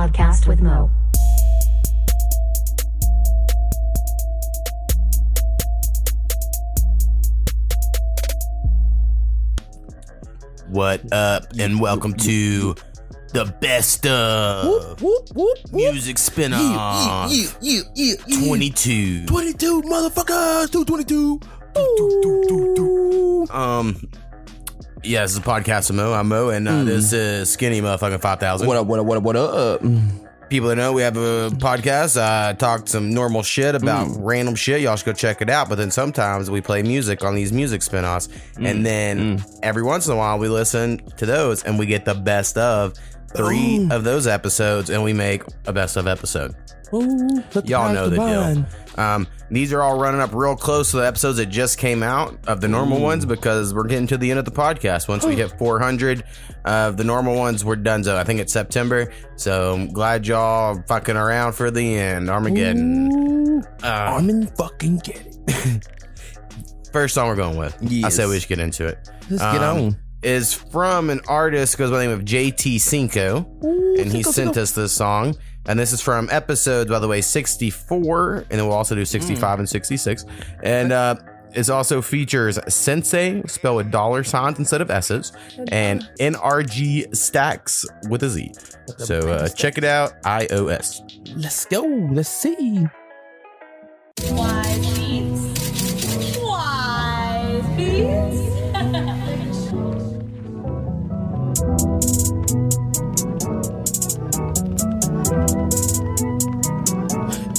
podcast with Mo. What up, and welcome to the best of music spin off Yeah, yeah, yeah, yeah. 22. 22 motherfuckers, 222. Um, yeah, this is a podcast of Mo. I'm Mo, and uh, this is Skinny Motherfucking 5000. Hmm. What up, what up, what up, what up? People that know we have a podcast. I talk some normal shit about Hmm. random shit. Y'all should go check it out. But then sometimes we play music on these music spin offs. Hmm. And then every once in a while we listen to those and we get the best of three of those episodes and we make a best of episode. Ooh, Y'all know the divine. deal. Um, these are all running up real close to the episodes that just came out of the normal ones because we're getting to the end of the podcast. Once we hit 400 of the normal ones, we're done. So I think it's September. So I'm glad y'all fucking around for the end. Armageddon. Ooh, Uh, I'm in fucking get it. first song we're going with. I said we should get into it. Let's get Um, on. Is from an artist goes by the name of JT Cinco. Ooh, and he Cinco, sent Cinco. us this song. And this is from episode, by the way, 64, and then we'll also do 65 and 66. And uh, it also features Sensei, spelled with dollar signs instead of S's, and NRG Stackz with a Z. So uh, check it out, iOS. Let's go. Let's see. Wise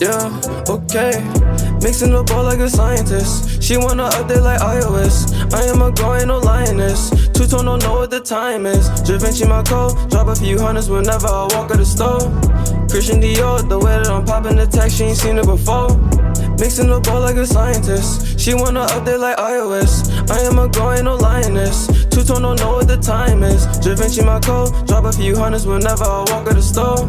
Yeah, okay. Mixing the ball like a scientist. She wanna update like iOS. I am a girl, ain't no lioness. Two tone don't know what the time is. Vinci my code. Drop a few hundreds whenever I walk out the store. Christian Dior, the way that I'm popping the tag, she ain't seen it before. Mixing the ball like a scientist. She wanna update like iOS. I am a girl, ain't no lioness. Two tone don't know what the time is. Vinci my code. Drop a few hundreds whenever I walk out the store.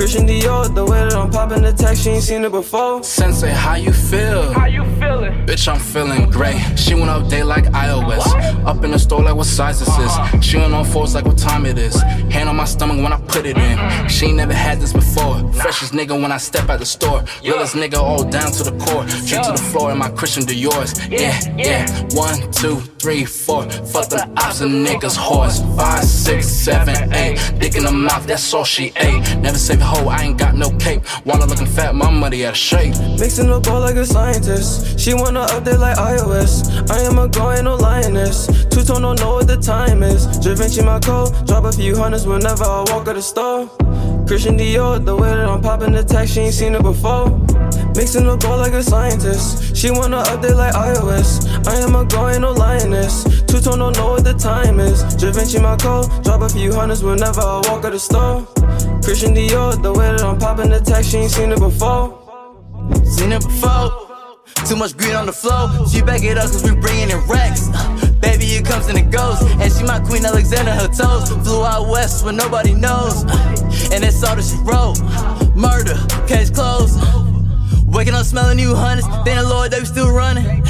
Christian Dior, the way that I'm popping the tag, she ain't seen it before. Sensei, how you feel? How you feeling? Bitch, I'm feeling great. She went update like iOS. Up in the store like what size this is. She went on fours like what time it is. Hand on my stomach when I put it in. She ain't never had this before. Freshest nigga when I step out the store. Realest nigga all down to the core. Drink to the floor in my Christian Dior's. Yeah, yeah. One, two, three, four. Fuck the ops and niggas horse. Five, six, seven, eight. Dick in the mouth, that's all she ate. Never save a hoe, I ain't got no cape. Wanna looking fat, my money out of shape. Mixing the all like a scientist. She wanna update like iOS. I am a ain't no lioness. Two tone don't know what the time is. Da my code. Drop a few hundreds whenever I walk out the store. Christian Dior, the way that I'm popping the tag, she ain't seen it before. Mixing the ball like a scientist. She wanna update like iOS. I am a ain't no lioness. Two tone don't know what the time is. Da my code. Drop a few hundreds whenever I walk out the store. Christian Dior, the way that I'm popping the tag, she ain't seen it before. Seen it before. Too much green on the floor. She back it up cause we bringing in racks. Uh, baby, it comes and it goes. And she my queen Alexander, her toes. Flew out west where nobody knows. Uh, and that's all that she wrote. Murder, case closed. Waking up smelling new hundreds. Thank the Lord that we still running.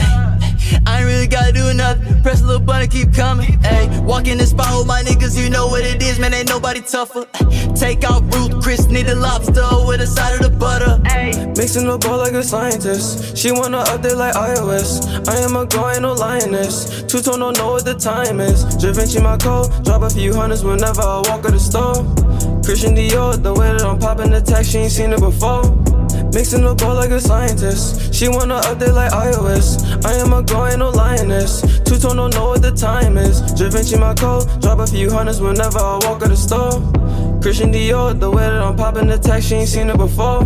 I ain't really gotta do nothing. Press a little button, keep coming. Ayy, walk in the spot with my niggas, you know what it is, man. Ain't nobody tougher. Take out Ruth's Chris, need a lobster with a side of the butter. Ayy. Mixing the ball like a scientist. She wanna update like iOS. I am a girl, ain't no lioness. Two tone don't know what the time is. Da Vinci my code. Drop a few hundreds whenever I walk out the store. Christian Dior, the way that I'm popping the tag, she ain't seen it before. Mixing the ball like a scientist. She wanna update like iOS. I am a girl, ain't no lioness. Two tone don't know what the time is. Vinci my code. Drop a few hundreds whenever I walk out the store. Christian Dior, the way that I'm popping the tag, she ain't seen it before.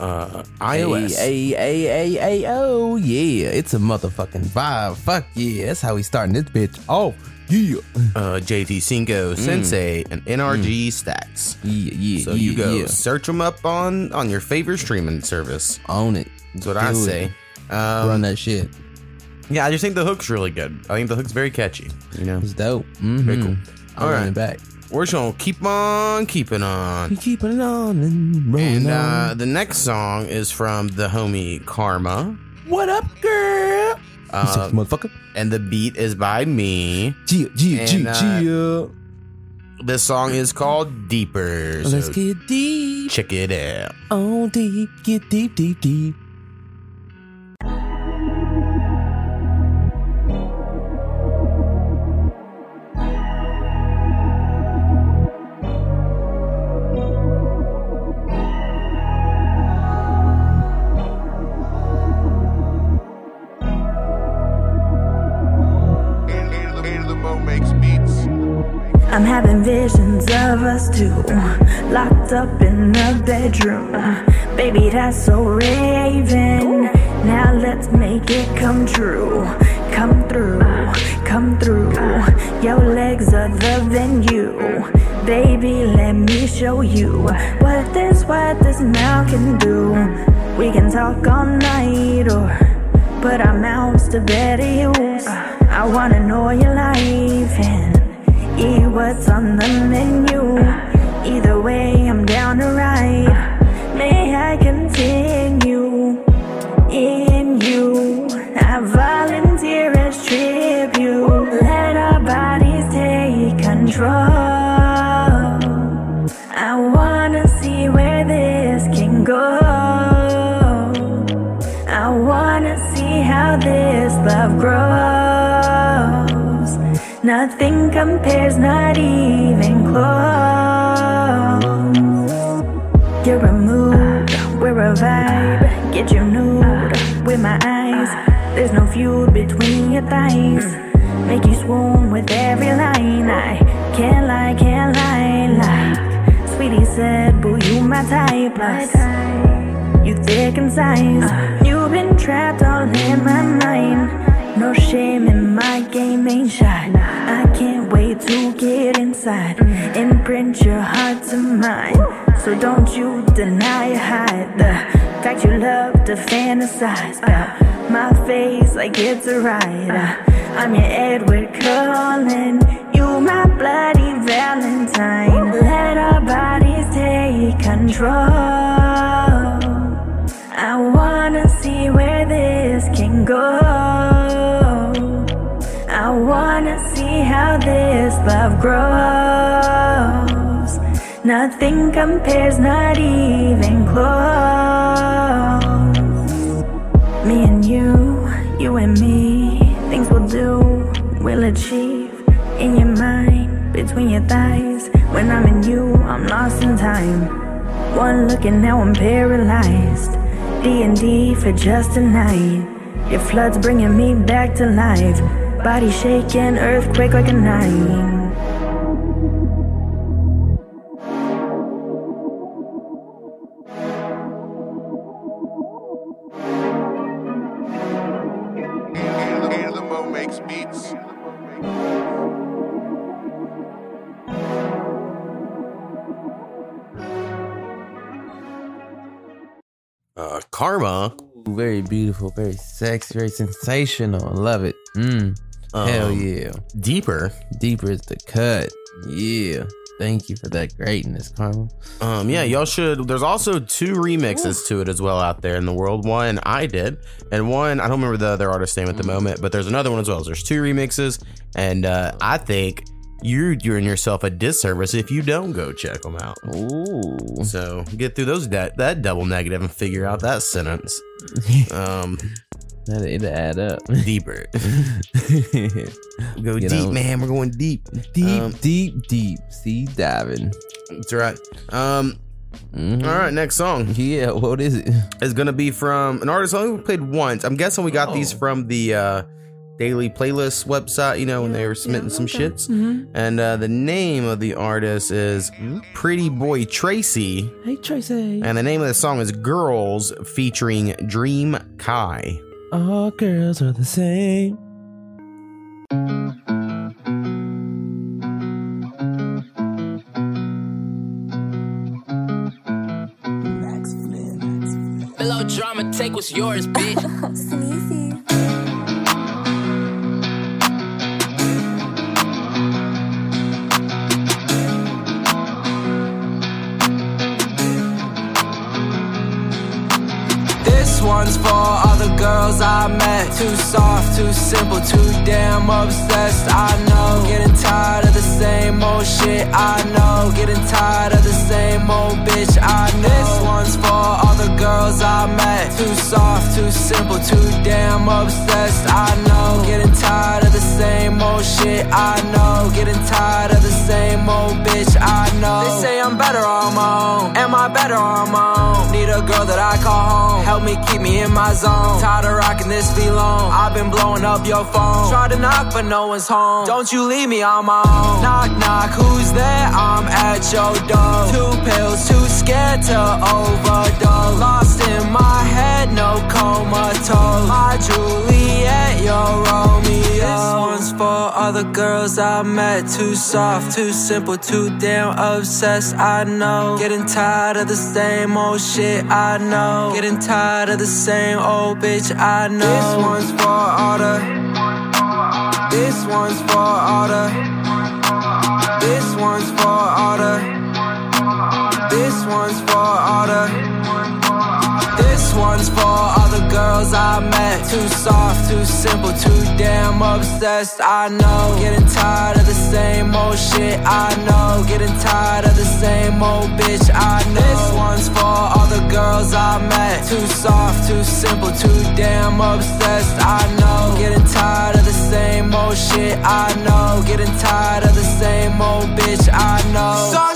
Uh, iOS. Hey, hey, hey, hey, oh, yeah. It's a motherfucking vibe. Fuck yeah. That's how we starting this bitch. Oh, yeah. Uh, JT Cinco, Sensei, and NRG Stackz. Yeah, yeah. So yeah, you go Yeah. search them up on on your favorite streaming service. Own it. That's what I Do it. say. Run Um, that shit. yeah, I just think the hook's really good. I think the hook's very catchy. You know, It's dope. Mm-hmm. Very cool. I'm right. back. We're just gonna keep on keeping on. Keeping it on and rolling And on. uh, the next song is from the homie Karmaa. what up, girl? Uh, Sexy motherfucker. and the beat is by me. Gia, Gia, and, Gia, uh, Gia. This song is called Deeper. Let's so get deep. check it out. Oh, deep. Get deep, deep, deep. Us two locked up in the bedroom. Baby, that's so raving. Now let's make it come true. Come through, come through. Your legs are the venue. Baby, let me show you what this, what this mouth can do. We can talk all night or put our mouths to better use. I wanna know your life and eat what's on the menu. Either way, I'm down to ride. May I continue in you? I volunteer as tribute. Let our bodies take control. I wanna see where this can go. I wanna see how this love grows. Nothing compares, not even close. You're a mood, we're a vibe. Get you nude with my eyes. There's no feud between your thighs. Make you swoon with every line. I can't lie, can't lie, like Saweetie said, boo, you my type. Plus, you thick and size. You've been trapped all in my mind. No shame in my game, ain't shy. I can't wait to get inside. Imprint your heart to mine. So don't you deny or hide the fact you love to fantasize about my face like it's a ride. I'm your Edward Cullen. You my bloody Valentine. Let our bodies take control. I wanna see where this can go. I wanna see how this love grows. Nothing compares, not even close. Me and you, you and me, things we'll do, we'll achieve. In your mind, between your thighs. When I'm in you, I'm lost in time. One look and now I'm paralyzed. D and D for just a night. Your flood's bringing me back to life. Body shaking, earthquake like a nine. beats. Uh, Karmaa. Ooh, very beautiful, very sexy, very sensational. I love it. Mm. Hell Um, yeah. Deeper. Deeper is the cut. Yeah. Thank you for that greatness, Karmaa. Um, yeah, y'all should. There's also two remixes to it as well out there in the world. One I did, and one I don't remember the other artist's name at the moment, but there's another one as well. There's two remixes, and uh, I think you're doing yourself a disservice if you don't go check them out. Ooh. So get through those that that double negative and figure out that sentence. Um, That it add up. deeper. Go You deep, know. man. We're going deep. deep, Um, deep, deep. Sea diving. That's right. Um, Mhm. all right. Next song. Yeah, what is it? It's to be from an artist only played once. I'm guessing we got Oh. these from the uh, daily playlist website, you know, when they were submitting some shits. And uh, the name of the artist is Pretty Boy Tracy. Hey, Tracy. And the name of the song is Girls featuring Dream Ki. All girls are the same. Melodrama, take what's yours, bitch. Sneezy. Girls I met. Too soft, too simple, too damn obsessed. I know. Getting tired of the same old shit. I know. Getting tired of the same old bitch. I know. This one's for all the girls I met. Too soft, too simple, too damn obsessed. I know. Getting tired of the same old shit. I know. Getting tired of the same old bitch. I know. They say I'm better on my own. Am I better on my own? A girl that I call home. Help me keep me in my zone. Tired of rocking this be long. I've been blowing up your phone. Try to knock, but no one's home. Don't you leave me on my own. Knock, knock, who's there? I'm at your door. Two pills, too scared to overdose. Lost in my head, no comatose. My Juliet, Romeo. This one's for all the girls I met. Too soft, too simple, too damn obsessed. I know. Getting tired of the same old shit. I know. Getting tired of the same old bitch. I know. This one's for all the. This one's for all the. This one's for all the. This one's for all the. This one's for all the girls I met. Too soft, too simple, too damn obsessed. I know. Getting tired of the same old shit. I know. Getting tired of the same old bitch. I know. This one's for all the girls I met. Too soft, too simple, too damn obsessed. I know. Getting tired of the same old shit. I know. Getting tired of the same old bitch. I know. All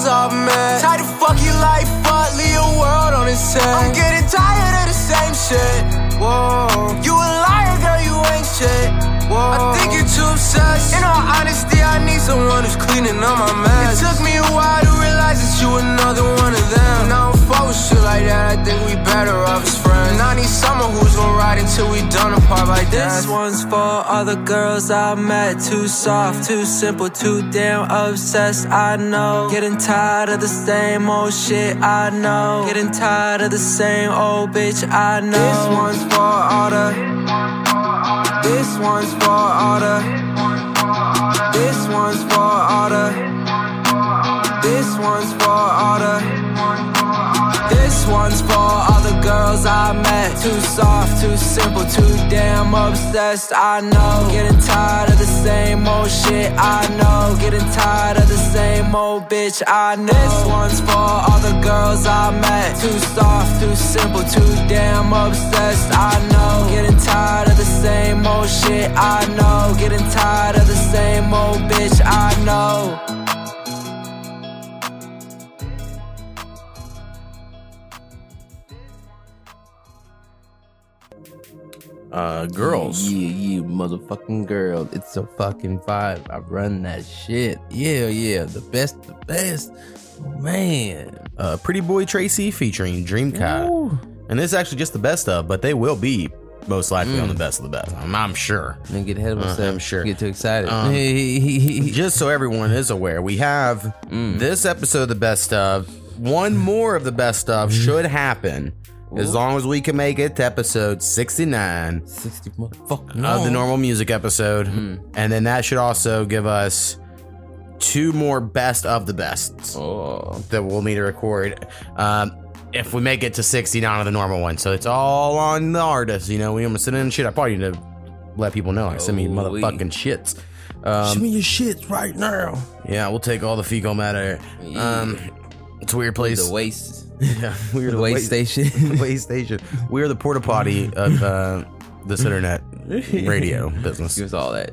girls I've met. Tired of fuck your life up, leave your world on its head. I'm getting tired of the same shit. Whoa, you a liar, girl, you ain't shit. Whoa, I think you're too obsessed. In all honesty, I need someone who's cleaning up my mess. It took me a while to realize that you another one of them. And I don't fuck with shit like that. I think we better off. And I need someone who's gonna ride until we done apart like that. This one's for all the girls I met. Too soft, too simple, too damn obsessed. I know. Getting tired of the same old shit. I know. Getting tired of the same old bitch. I know. This one's for all the. This one's for all the. This one's for all the. This one's for all the. This one's for all the girls I met. Too soft, too simple, too damn obsessed. I know. Getting tired of the same old shit. I know. Getting tired of the same old bitch. I know. This one's for all the girls I met. Too soft, too simple, too damn obsessed. I know. Getting tired of the same old shit. I know. Getting tired of the same old bitch. I know. Uh, girls. Yeah, yeah, motherfucking girl. It's a fucking vibe. I run that shit. Yeah, yeah. The best, the best. Man. Uh, Pretty Boy Tracy featuring Dreamcat. And this is actually just the best of, but they will be most likely on the best of the best. I'm, I'm sure. Then get ahead of Uh, myself. I'm sure. Get too excited. Um, Just so everyone is aware, we have this episode of the best of. One more of the best of should happen as long as we can make it to episode 69 60 motherfucking of the normal music episode. And then that should also give us two more best of the bests Oh. that we'll need to record. Um, if we make it to 69 of the normal one. So it's all on the artist. You know, we almost send in shit. I probably need to let people know. Like, send me Oh, motherfucking shits. Um, Show me your shits right now. yeah, we'll take all the fecal matter. Um, it's a weird place. The waste. Yeah, we're The waste station. the waste station. We're the porta potty of uh, this internet radio business. Give us all that.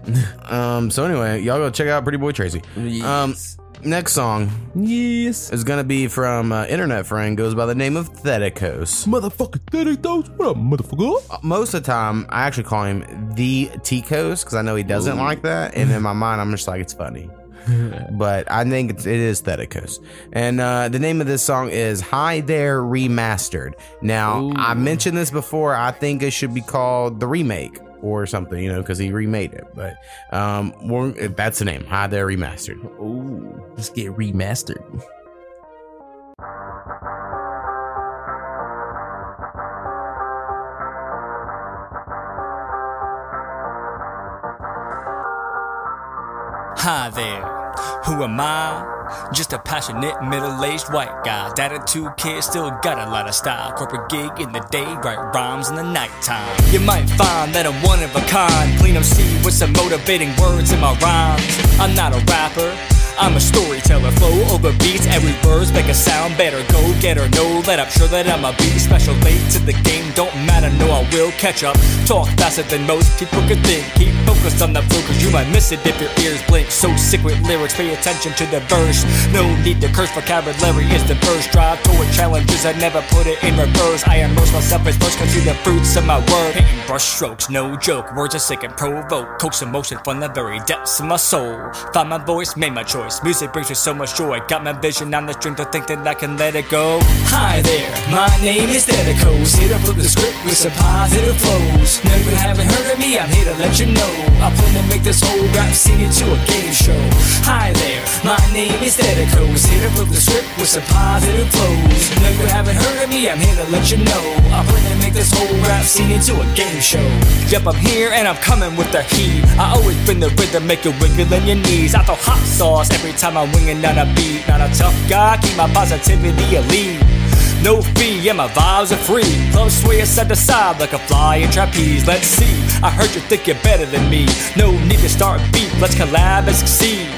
Um, so anyway, y'all go check out Pretty Boy Tracy. Um, Yes. next song yes. is gonna be from uh, internet friend goes by the name of Thetikos. Motherfucker, that. What up, motherfucker? Uh, Most of the time, I actually call him the Ticos because I know he doesn't like that, and in my mind, I'm just like it's funny. but I think it's, it is Thetikos. And uh, the name of this song is Hi There Remastered. Now, I mentioned this before. I think it should be called the remake or something, you know, because he remade it. But um, that's the name Hi There Remastered. Ooh. Let's get remastered. Who am I? Just a passionate middle-aged white guy. Dad of two kids, still got a lot of style. Corporate gig in the day, write rhymes in the nighttime. You might find that I'm one of a kind. Clean MC with some motivating words in my rhymes. I'm not a rapper. I'm a storyteller, flow over beats, every verse make a sound better. Go get her, know that I'm sure that I'm a beat special. Late to the game, don't matter, no, I will catch up. Talk faster than most people could think. Keep focused on the flow, cause you might miss it if your ears blink. So sick with lyrics, pay attention to the verse. No need to curse, vocabulary is the first drive toward challenges. I never put it in reverse. I immerse myself as first, can see the fruits of my work. Painting brush strokes, no joke. Words are sick and provoke. Coax emotion from the very depths of my soul. Find my voice, made my choice. Music brings me so much joy. Got my vision on the strength to think that I can let it go. Hi there, my name is Thetikos. Here to flip the script with some positive flows. No, you haven't heard of me, I'm here to let you know. I plan to make this whole rap scene into a game show. Hi there, my name is Thetikos. Here to flip the script with some positive flows. No, you haven't heard of me, I'm here to let you know. I plan to make this whole rap scene into a game show. Yep, I'm here and I'm coming with the heat. I always bring the rhythm, make you wiggle in your knees. I throw hot sauce every time I'm winging down a beat. Not a tough guy, keep my positivity elite. No fee, yeah, my vibes are free. Club sway side to side like a fly in trapeze. Let's see, I heard you think you're better than me. No need to start beef, let's collab and succeed.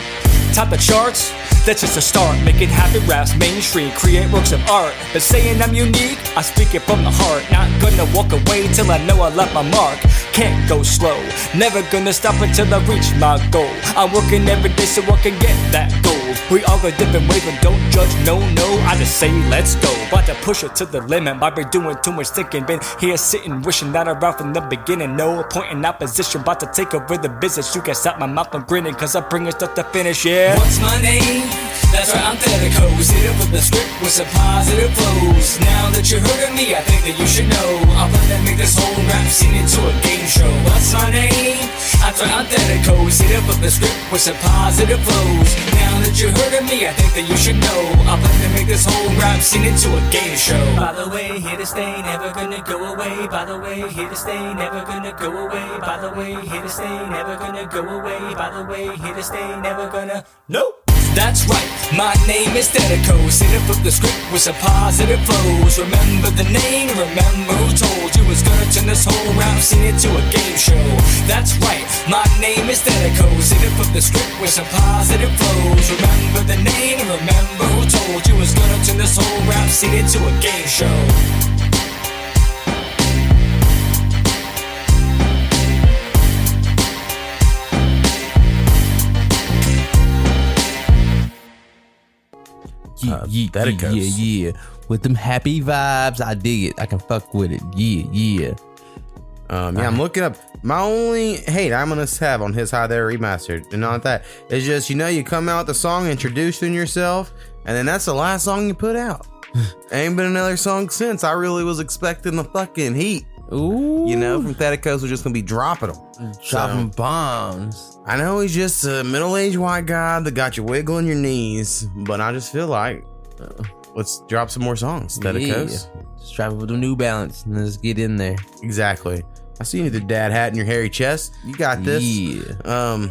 Top the charts, that's just a start. Making happy raps mainstream, create works of art. But saying I'm unique, I speak it from the heart. Not gonna walk away till I know I left my mark. Can't go slow, never gonna stop until I reach my goal. I'm working every day so I can get that goal. We all go different ways, but don't judge, no, no. I just say let's go. About to push it to the limit. Might be doing too much thinking. Been here sitting, wishing that around from the beginning. No point in opposition. About to take over the business. You can stop my mouth from grinning, cause I bring bringing stuff to finish, yeah. What's my name? That's right, I'm Thetikos. Hit up with the script with some positive flows. Now that you heard of me, I think that you should know. I'm gonna make this whole rap scene into a game show. What's my name? That's right, I'm Thetikos. Hit up with the script with some positive flows. Now that you heard of me, I think that you should know. I'm gonna make this whole rap scene into a game show. By the way, here to stay, never gonna go away. By the way, here to stay, never gonna go away. By the way, here to stay, never gonna go away. By the way, here to stay, never gonna. Nope. That's right, my name is Thetikos. Sit up with the script with some positive flows. Remember the name, remember who told you was gonna turn this whole rap scene into a game show. That's right, my name is Thetikos. Hit up with the script with some positive flows. Remember the name, remember who told you was gonna turn this whole rap scene into a game show. Yeah, Uh, yeah, that it yeah, yeah, yeah. With them happy vibes, I dig it. I can fuck with it. Yeah, yeah. Um, yeah, I'm looking up. My only hate I'm gonna have on his High There remastered and not that. It's just you know you come out the song introducing yourself and then that's the last song you put out. Ain't been another song since. I really was expecting the fucking heat. Ooh, You know, from Thetikos was just gonna be dropping them. dropping bombs. I know he's just a middle-aged white guy that got you wiggling your knees, but I just feel like uh, let's drop some more songs. Thetikos. Yeah. Strap with the New Balance and let's get in there. Exactly. I see you need the dad hat in your hairy chest. You got this. Yeah. Um.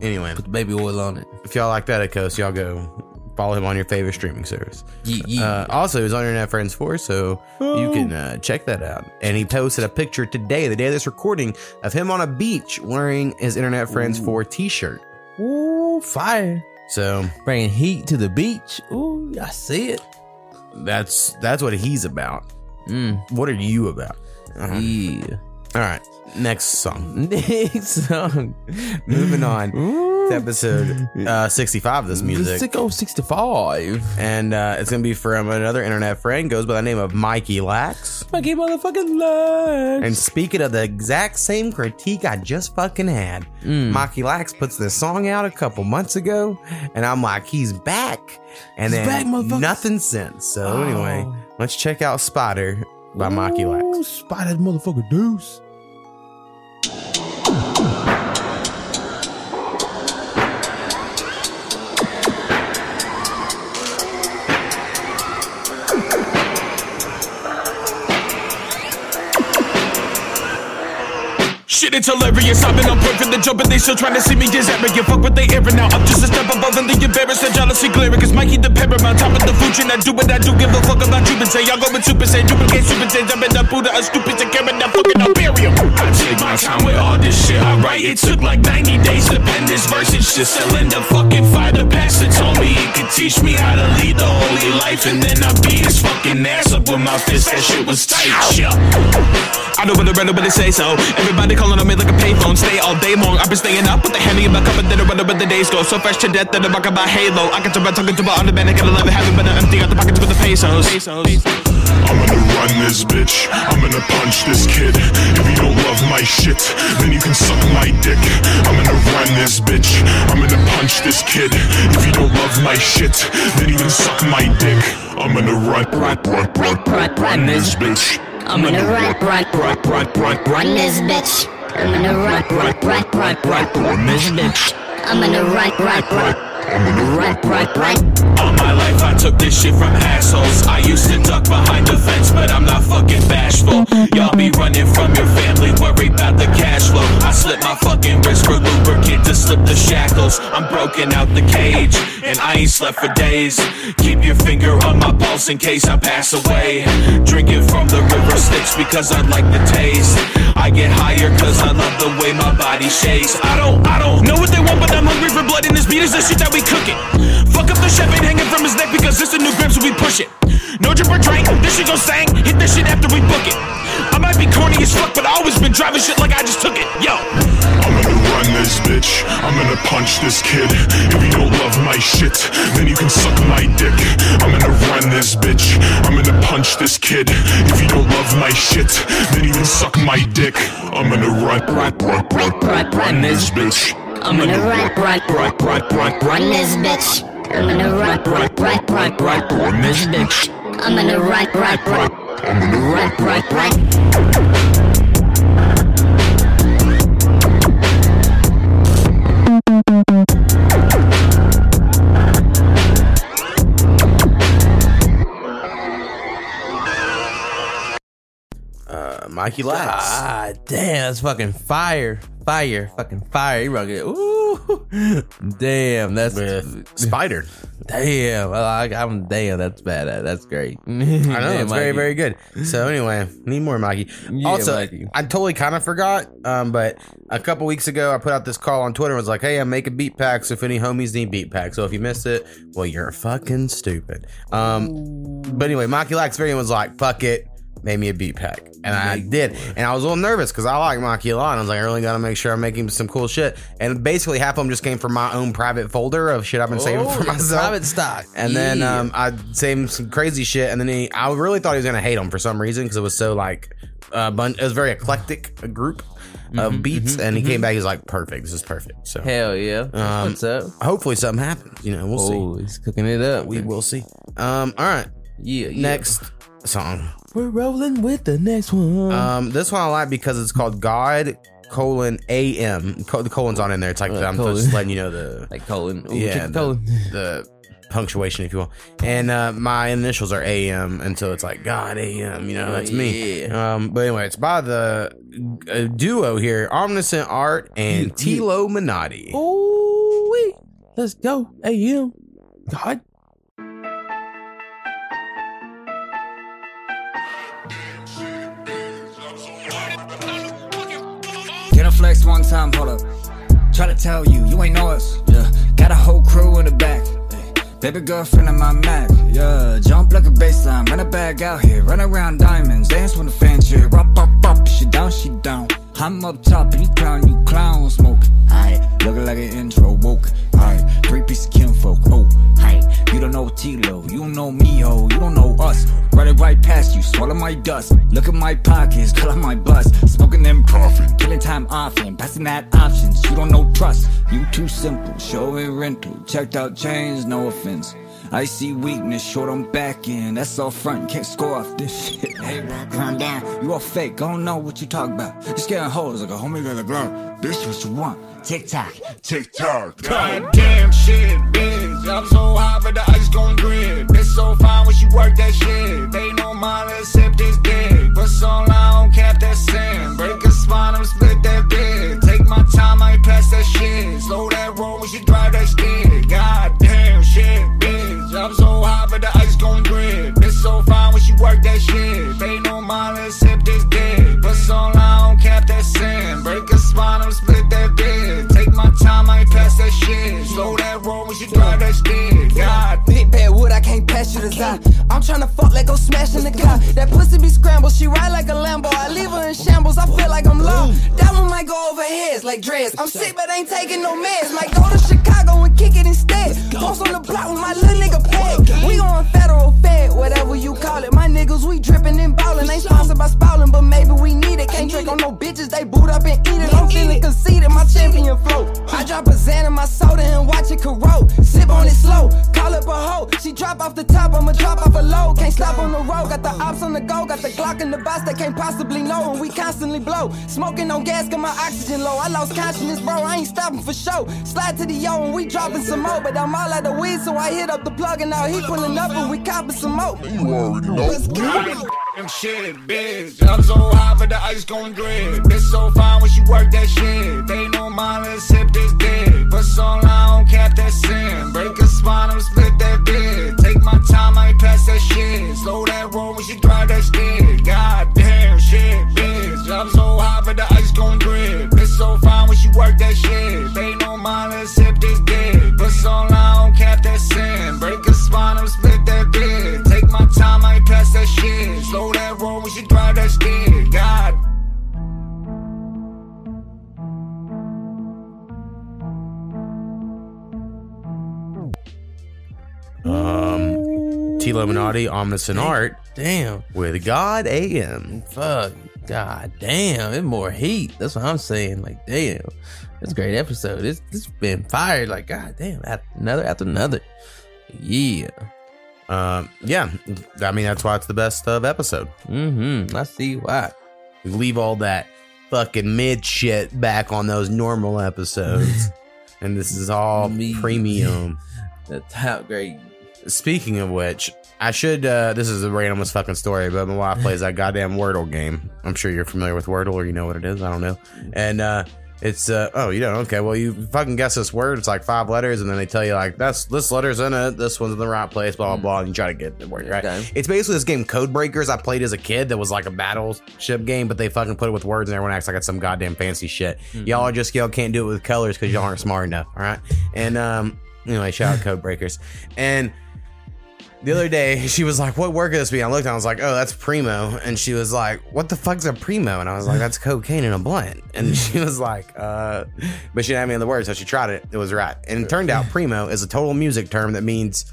Anyway, Put the baby oil on it. if y'all like Thetikos, y'all go follow him on your favorite streaming service. Yeah, yeah. Uh, also, he's on Internet Friends 4, so you can uh, check that out. And he posted a picture today, the day of this recording, of him on a beach wearing his Internet Friends 4 t shirt. Ooh, fire. So Bringing heat to the beach. Ooh, I see it. that's that's what he's about. Mm, What are you about? Uh-huh. yeah. All right, next song. Next song. Moving on to episode uh, 65 of this music. Sicko 65. And uh, it's going to be from another internet friend, goes by the name of Mikey Lax. Mikey motherfucking legs. And speaking of the exact same critique I just fucking had, Mm. Mikey Lax puts this song out a couple months ago, and I'm like, he's back. And He's then back, nothing since. So Oh. anyway, let's check out Spider by Mikey Lax. Spider motherfucker deuce. Shit, it's hilarious. I've been on point from the jump, and they still trying to see me as arrogant. Fuck what they airing now. I'm just a step above, and the embarrassed and jealousy glaring. Cause Mikey the paramount, top of the food chain. I do what I do, give a fuck about you, say, y'all go with super say, duplicate super say, jump in the Buddha, a stupid to carry that fucking Imperium. I take my time with all this shit I write. It took like 90 days to pen this verse. It's just selling the fucking fire. The pastor told me he could teach me how to lead the holy life, and then I beat his fucking ass up with my fist. That shit was tight, yeah. I know what the rather, but they say so. Everybody calling on me like a payphone. Stay all day long. I've been staying up with the handy in my cup, and then I run but the days go. So fresh to death that I'm rocking my halo. I can talk about talking to my underband. I gotta love it, having but I'm empty out the pockets with the pesos. I'm gonna run this bitch. I'm gonna punch this kid. If you don't love my shit, then you can suck my dick. I'm gonna run this bitch. I'm gonna punch this kid. If you don't love my shit, then you can suck my dick. I'm gonna run, run, run, run, run, run this bitch. I'm gonna run, run, run, run, run, run this bitch. I'm I'm gonna run, run, run. I'm gonna run, run, run. All my life I took this shit from assholes. I used to duck behind the fence, but I'm not fucking bashful. Y'all be running from your family, worried about the cash flow. I slip my fucking wrist for lubricant to slip the shackles. I'm broken out the cage, and I ain't slept for days. Keep your finger on my pulse in case I pass away. Drinking from the river Styx because I like the taste. I get higher cause I love the way my body shakes. I don't, I don't know what they want, but I'm hungry for blood, and this beat is the shit that we cooking. Fuck up the chef ain't hanging from his neck because it's the new grips we push it. No drip or drink, this shit go sang, hit this shit after we book it. I might be corny as fuck, but I always been driving shit like I just took it. Yo. I'm gonna run this bitch. I'm gonna punch this kid. If you don't love my shit, then you can suck my dick. I'm gonna run this bitch. I'm gonna punch this kid. If you don't love my shit, then you can suck my dick. I'm gonna run, run, run, run, run, run this bitch. I'm gonna run, run, run, run, run, run this bitch. I'm gonna run, run, run, run, run, run this bitch. I'm gonna run, run, run. I'm gonna run, run, run. Uh, Mikey Lax. Ah, damn, that's fucking fire. Fire. Fucking fire. You rock it. Ooh. Damn, that's With Spider. damn. I, I'm damn, that's bad. That's great. I know it's very very good. So anyway, need more Mikey. Yeah, also, Mikey. I totally kind of forgot, um, but a couple weeks ago I put out this call on Twitter. and was like, "Hey, I'm making beat packs. If any homies need beat packs, so if you missed it, well, you're fucking stupid." Um, but anyway, Mikey Lax Variant was like, "Fuck it." Made me a beat pack, and I did, and I was a little nervous because I like Mikey a lot. And I was like, I really got to make sure I'm making some cool shit. And basically, half of them just came from my own private folder of shit I've been saving for Oh, myself. private stock. And then um, I saved him some crazy shit, and then he, I really thought he was gonna hate him for some reason because it was so like, uh, bun- it was very eclectic a group of beats, and he came back. He's like, perfect. This is perfect. So Hell yeah. Um, What's up? hopefully something happens. You know, we'll Oh, he's cooking it up. We will see. Um, all right, Yeah, yeah. Next song. We're rolling with the next one. Um, this one I like because it's called God colon AM. Co- the colon's on in there. It's like Uh, I'm colon. just letting you know the like colon. Ooh, yeah chicken the, colon. the punctuation, if you will. And uh, my initials are AM until it's like God AM. You know, that's me. Um, but anyway, it's by the uh, duo here, Omniscient Art and Yeah, yeah. Tlowminati. Ooh, wee. let's go. AM. God. Flex one time, hold up. Try to tell you, you ain't know us. Yeah, got a whole crew in the back. Baby girlfriend in my Mac. Yeah, jump like a baseline, run a bag out here, run around diamonds, dance when the fans cheer. Up, up, up, she down, she down. I'm up top and you clown, you clown smoke. Aye, looking like an intro woke. Aye, three piece of kinfolk. Oh, aye, you don't know Tilo, you don't know me, ho, you don't know us. Running right past you, swallow my dust. Look at my pockets, color my bust. Smoking them profit, killing time often, passing that options. You don't know trust, you too simple. Show it rental, checked out chains, no offense. I see weakness, short on back end. That's all front, can't score off this shit. Hey, bro, calm down. You all fake, I don't know what you talk about. Just getting hoes like a homie got a glove. Bitch, what you want? Tick tock, tick tock. Goddamn shit, bitch. I'm so hot, but the ice gon' grid. It's so fine when she work that shit. They no mind except this dick. Put so long, cap that sand. Break a spine, I'm split that bitch. Take my time, I ain't pass that shit. Slow that roll when she drive that stick. Goddamn shit, bitch. I'm so hot, but the ice gon' grid. It's so fine when she work that shit. They no mind except this dick. Put so long. Time, I ain't pass that shit. Slow that roll when she drive that stick. God I'm tryna fuck like go smashing the car. That pussy be scrambled, she ride like a Lambo. I leave her in shambles, I feel like I'm low. That one might go over heads like dreads. I'm sick, but ain't taking no meds. Might go to Chicago and kick it instead. Post on the block with my little nigga peg. We going federal fed, whatever you call it. My niggas, we dripping and ballin'. Ain't sponsored by Spalding, but maybe we need it. Can't drink on no bitches, they boot up and eat it. I'm feeling conceited, my champion flow. I drop a Xan in my soda and watch it corrode. Sip on it slow, call up a hoe. She drop off the top, I'ma drop off a low. Can't stop on the road, got the ops on the go. Got the Glock in the box, they can't possibly know. And we constantly blow. Smoking on gas, got my oxygen low. I lost consciousness, bro, I ain't stopping for show. Slide to the yo and we dropping some more. But I'm all out of weed, so I hit up the plug and now he pulling up and we copping some more. You already Let's go. Them shit, bitch. I'm so high, but the ice gon' drip. Bitch so fine when she work that shit. They no mind, let's sip this dick. But so long, cap that sin. Break a spine, I'm split that bit. Take my time, I ain't pass that shit. Slow that roll when she drive that stick. God damn shit, bitch. I'm so high, but the ice gon' drip. Bitch so fine when she work that shit. They no mind, let's sip this dick. But so long, cap that sin. Break a spine, I'm split that bit. Take my time, I ain't pass that shit. Slow that roll when she drive that stick. Um, T. Illuminati, Omniscient Art Damn. with God AM. Fuck. God damn. It's more heat. That's what I'm saying. Like, damn. It's a great episode. It's, it's been fired. Like, god damn. After another after another. Yeah. Um, yeah, I mean that's why it's the best of episode. Mm-hmm. I see why. We leave all that fucking mid shit back on those normal episodes, and this is all premium. The top grade. Speaking of which, I should. uh This is a random as fucking story, but my wife plays that goddamn Wordle game. I'm sure you're familiar with Wordle, or you know what it is. I don't know. And uh it's uh oh you don't okay well you fucking guess this word it's like five letters and then they tell you like that's this letter's in it this one's in the right place blah blah blah and you try to get the word right Okay. it's basically this game code breakers i played as a kid that was like a battleship game but they fucking put it with words and everyone acts like it's some goddamn fancy shit y'all are just y'all can't do it with colors because y'all aren't smart enough all right and um anyway shout out code breakers and the other day she was like what work could this? Be i looked and i was like oh that's primo. And she was like what the fuck's a primo? And i was like that's cocaine in a blunt. And she was like uh but she didn't have any of the words so she tried it. It was right. And it turned out primo is a total music term that means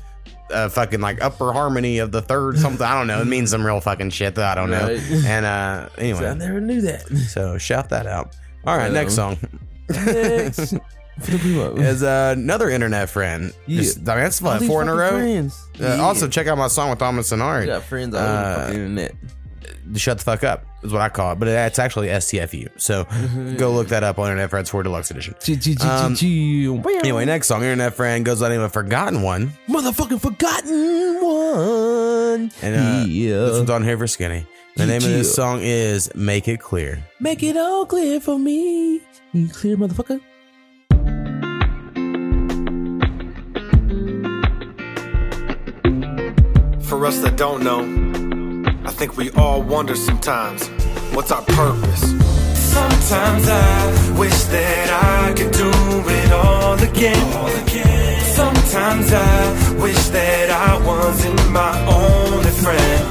uh, fucking like upper harmony of the third something. I don't know. It means some real fucking shit that i don't know. Right. and uh anyway. I never knew that. so shout that out. All right Um, next song. Next. is uh, another internet friend. Yeah. Just- I mean, that's All what, four in a row. friends. Uh, Yeah. Also, check out my song with Thomas and Art. We got friends all over the Uh, fucking internet. Shut the fuck up is what I call it, but it's actually STFU. So go look that up on Internet Friends 4 Deluxe Edition. Um, anyway, next song, Internet Friend goes by the name of Forgotten One. Motherfucking forgotten one. And uh, Yeah. this one's on here for Skinny. The name of this song is Make It Clear. Make it all clear for me. You clear, motherfucker? For us that don't know, I think we all wonder sometimes what's our purpose? Sometimes I wish that I could do it all again. All again. Sometimes I wish that I wasn't my only friend.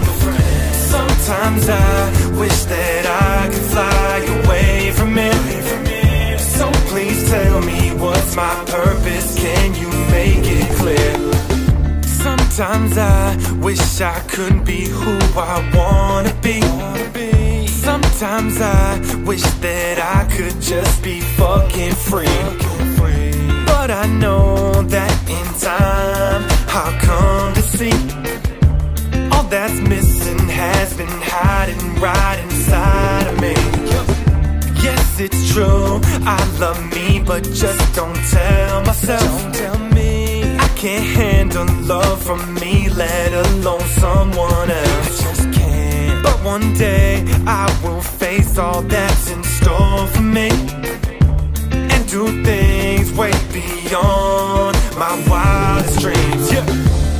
Sometimes I wish that I could fly away from it. So please tell me what's my purpose? Can you make it clear? Sometimes I wish I could be who I wanna be. Sometimes I wish that I could just be fucking free. But I know that in time I'll come to see all that's missing has been hiding right inside of me. Yes, it's true. I love me, but just don't tell myself. Don't tell me. I can't handle love from me, let alone someone else. I just can't. But one day I will face all that's in store for me and do things way beyond my wildest dreams. Yeah.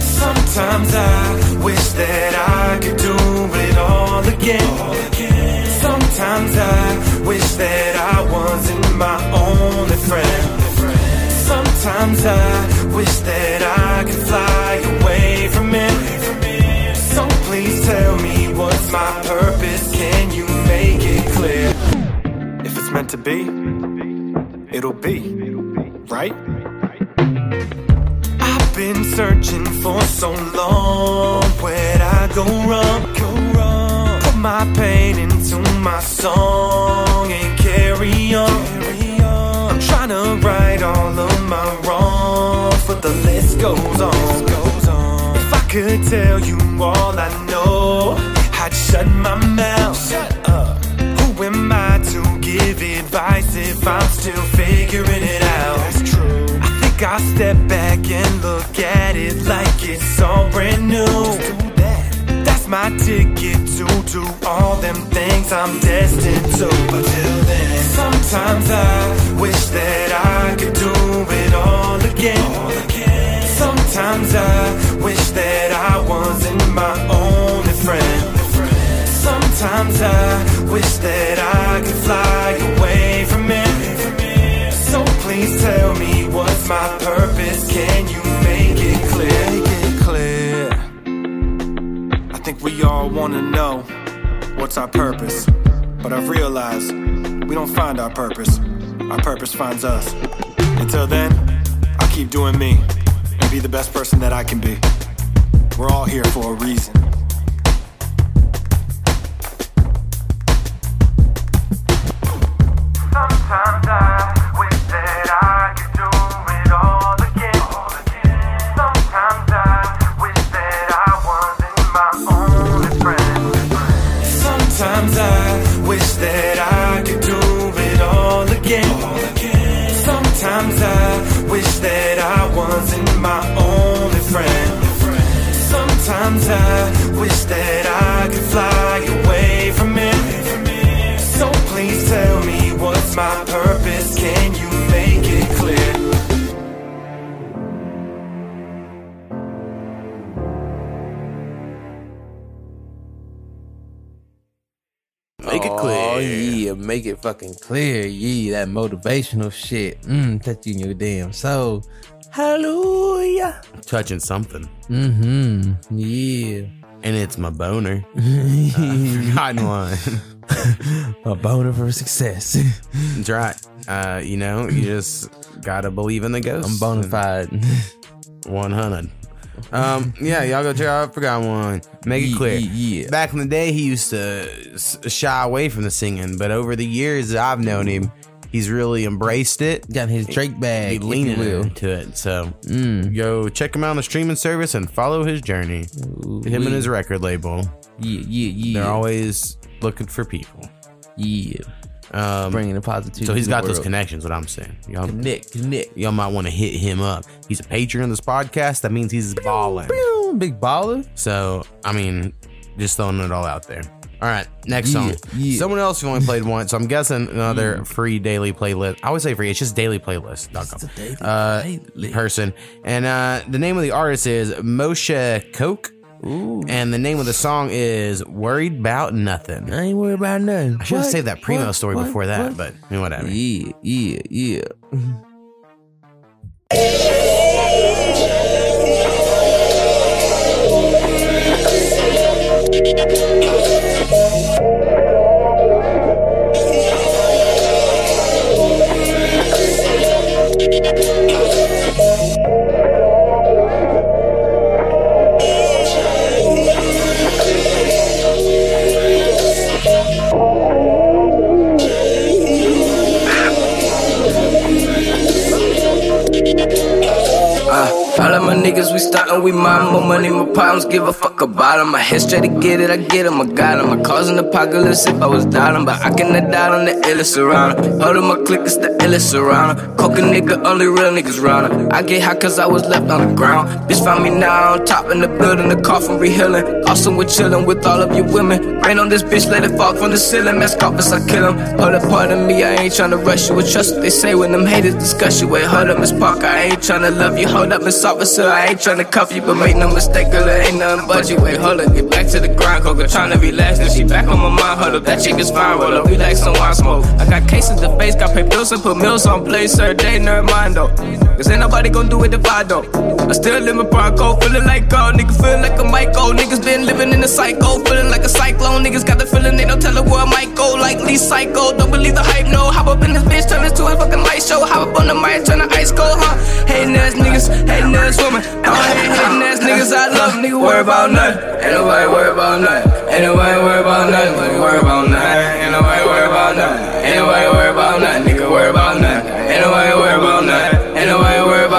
Sometimes I wish that I could do it all again. Sometimes I wish that I wasn't my only friend. Sometimes I wish that I could fly away from it. So please tell me what's my purpose? Can you make it clear? If it's meant to be, it'll be, right? I've been searching for so long. Where'd I go wrong? Go wrong. Put my pain into my song and carry on. The list goes on. If I could tell you all I know, I'd shut my mouth. Shut up. Who am I to give advice if I'm still figuring it out? That's true. I think I'll step back and look at it like it's all brand new. That's my ticket to do all them things I'm destined to. But till then, sometimes I wish that I could do it all again. Sometimes I wish that I wasn't my only friend. Sometimes I wish that I could fly away from it. So please tell me what's my purpose? Can you make it clear? Make it clear. I think we all wanna know what's our purpose. But I've realized we don't find our purpose. Our purpose finds us. Until then, I'll keep doing me be the best person that I can be. We're all here for a reason. Make fucking clear. Yeah, that motivational shit. Mm, touch you in your damn soul. Hallelujah. Touching something. Mm-hmm. Yeah. And it's my boner. uh, forgotten one. A boner for success. That's right. Uh, you know, you just gotta believe in the ghost. I'm bona fide. 100. Um, yeah, y'all go check out forgot One. Make it clear. yeah, yeah. Back in the day, he used to shy away from the singing, but over the years that I've known him, he's really embraced it. Got his Drake bag, He leaning into it. So Mm. go check him out on the streaming service and follow his journey. him wee. and his record label. Yeah, yeah, yeah. They're always looking for people. Yeah. Um, Bringing the positivity So he's got those connections. What I'm saying, y'all Connect, connect. Y'all might want to hit him up. He's a patron of this podcast. That means he's balling. Big baller. So I mean, just throwing it all out there. All right, next Yeah, song. yeah. Someone else who only played once. So I'm guessing another free daily playlist. I always say free. It's just dailyplaylist.com. Uh, person. And uh, the name of the artist is Mosheh Koke. And the name of the song is Worried About Nothing. I ain't worried about nothing. I should have What? saved that primo What? story What? before that, What? but I mean, whatever. Yeah, yeah, yeah. Uh, niggas, we startin', we mind more money, more problems, give a fuck about 'em. I head straight to get it, I get 'em, I got got 'em. I cause an apocalypse if I was doubting, but I cannot doubt I'm the illest around. Hold on, my clique is the illest around. Coke a nigga, only real niggas round. I get high cause I was left on the ground. Bitch found me now on top in the building, the coffin rehealing. Awesome, we're chillin' with all of you women. Rain on this bitch, let it fall from the ceiling. Mask off as I kill him. Hold up, pardon me, I ain't tryna rush you. With trust what they say when them haters discuss you. Wait, hold up, Miss Parker, I ain't tryna love you. Hold up, Miss Officer, I ain't tryna cuff you. But make no mistake, girl, it ain't nothing but you. wait, hold up, get back to the grind, coca, tryna relax, then she back on my mind, hold up, that chick is fine, roll up, relax, some wine smoke. I got cases to face, got pay bills and put meals on place, sir, they never mind though. Cause ain't nobody gon' do it if I don't. I still live in Bronco, feeling like God, nigga feel like a Michael. Niggas been living in a cycle, feeling like a cyclone. Niggas got the feeling they don't tell it where I might go, like Lee Psycho. Don't believe the hype, no. Hop up in this bitch, turn this to a fucking light show. Hop up on the mic, turn the ice cold, huh? Hating ass niggas, hating ass woman. I don't hate hating ass niggas, I love nigga. Worry about nothing. Ain't nobody worry about nothing. Ain't nobody worry about nothing. Worry about nothing. Ain't nobody worry about nothing. Ain't nobody worry about nothing. Nigga worry about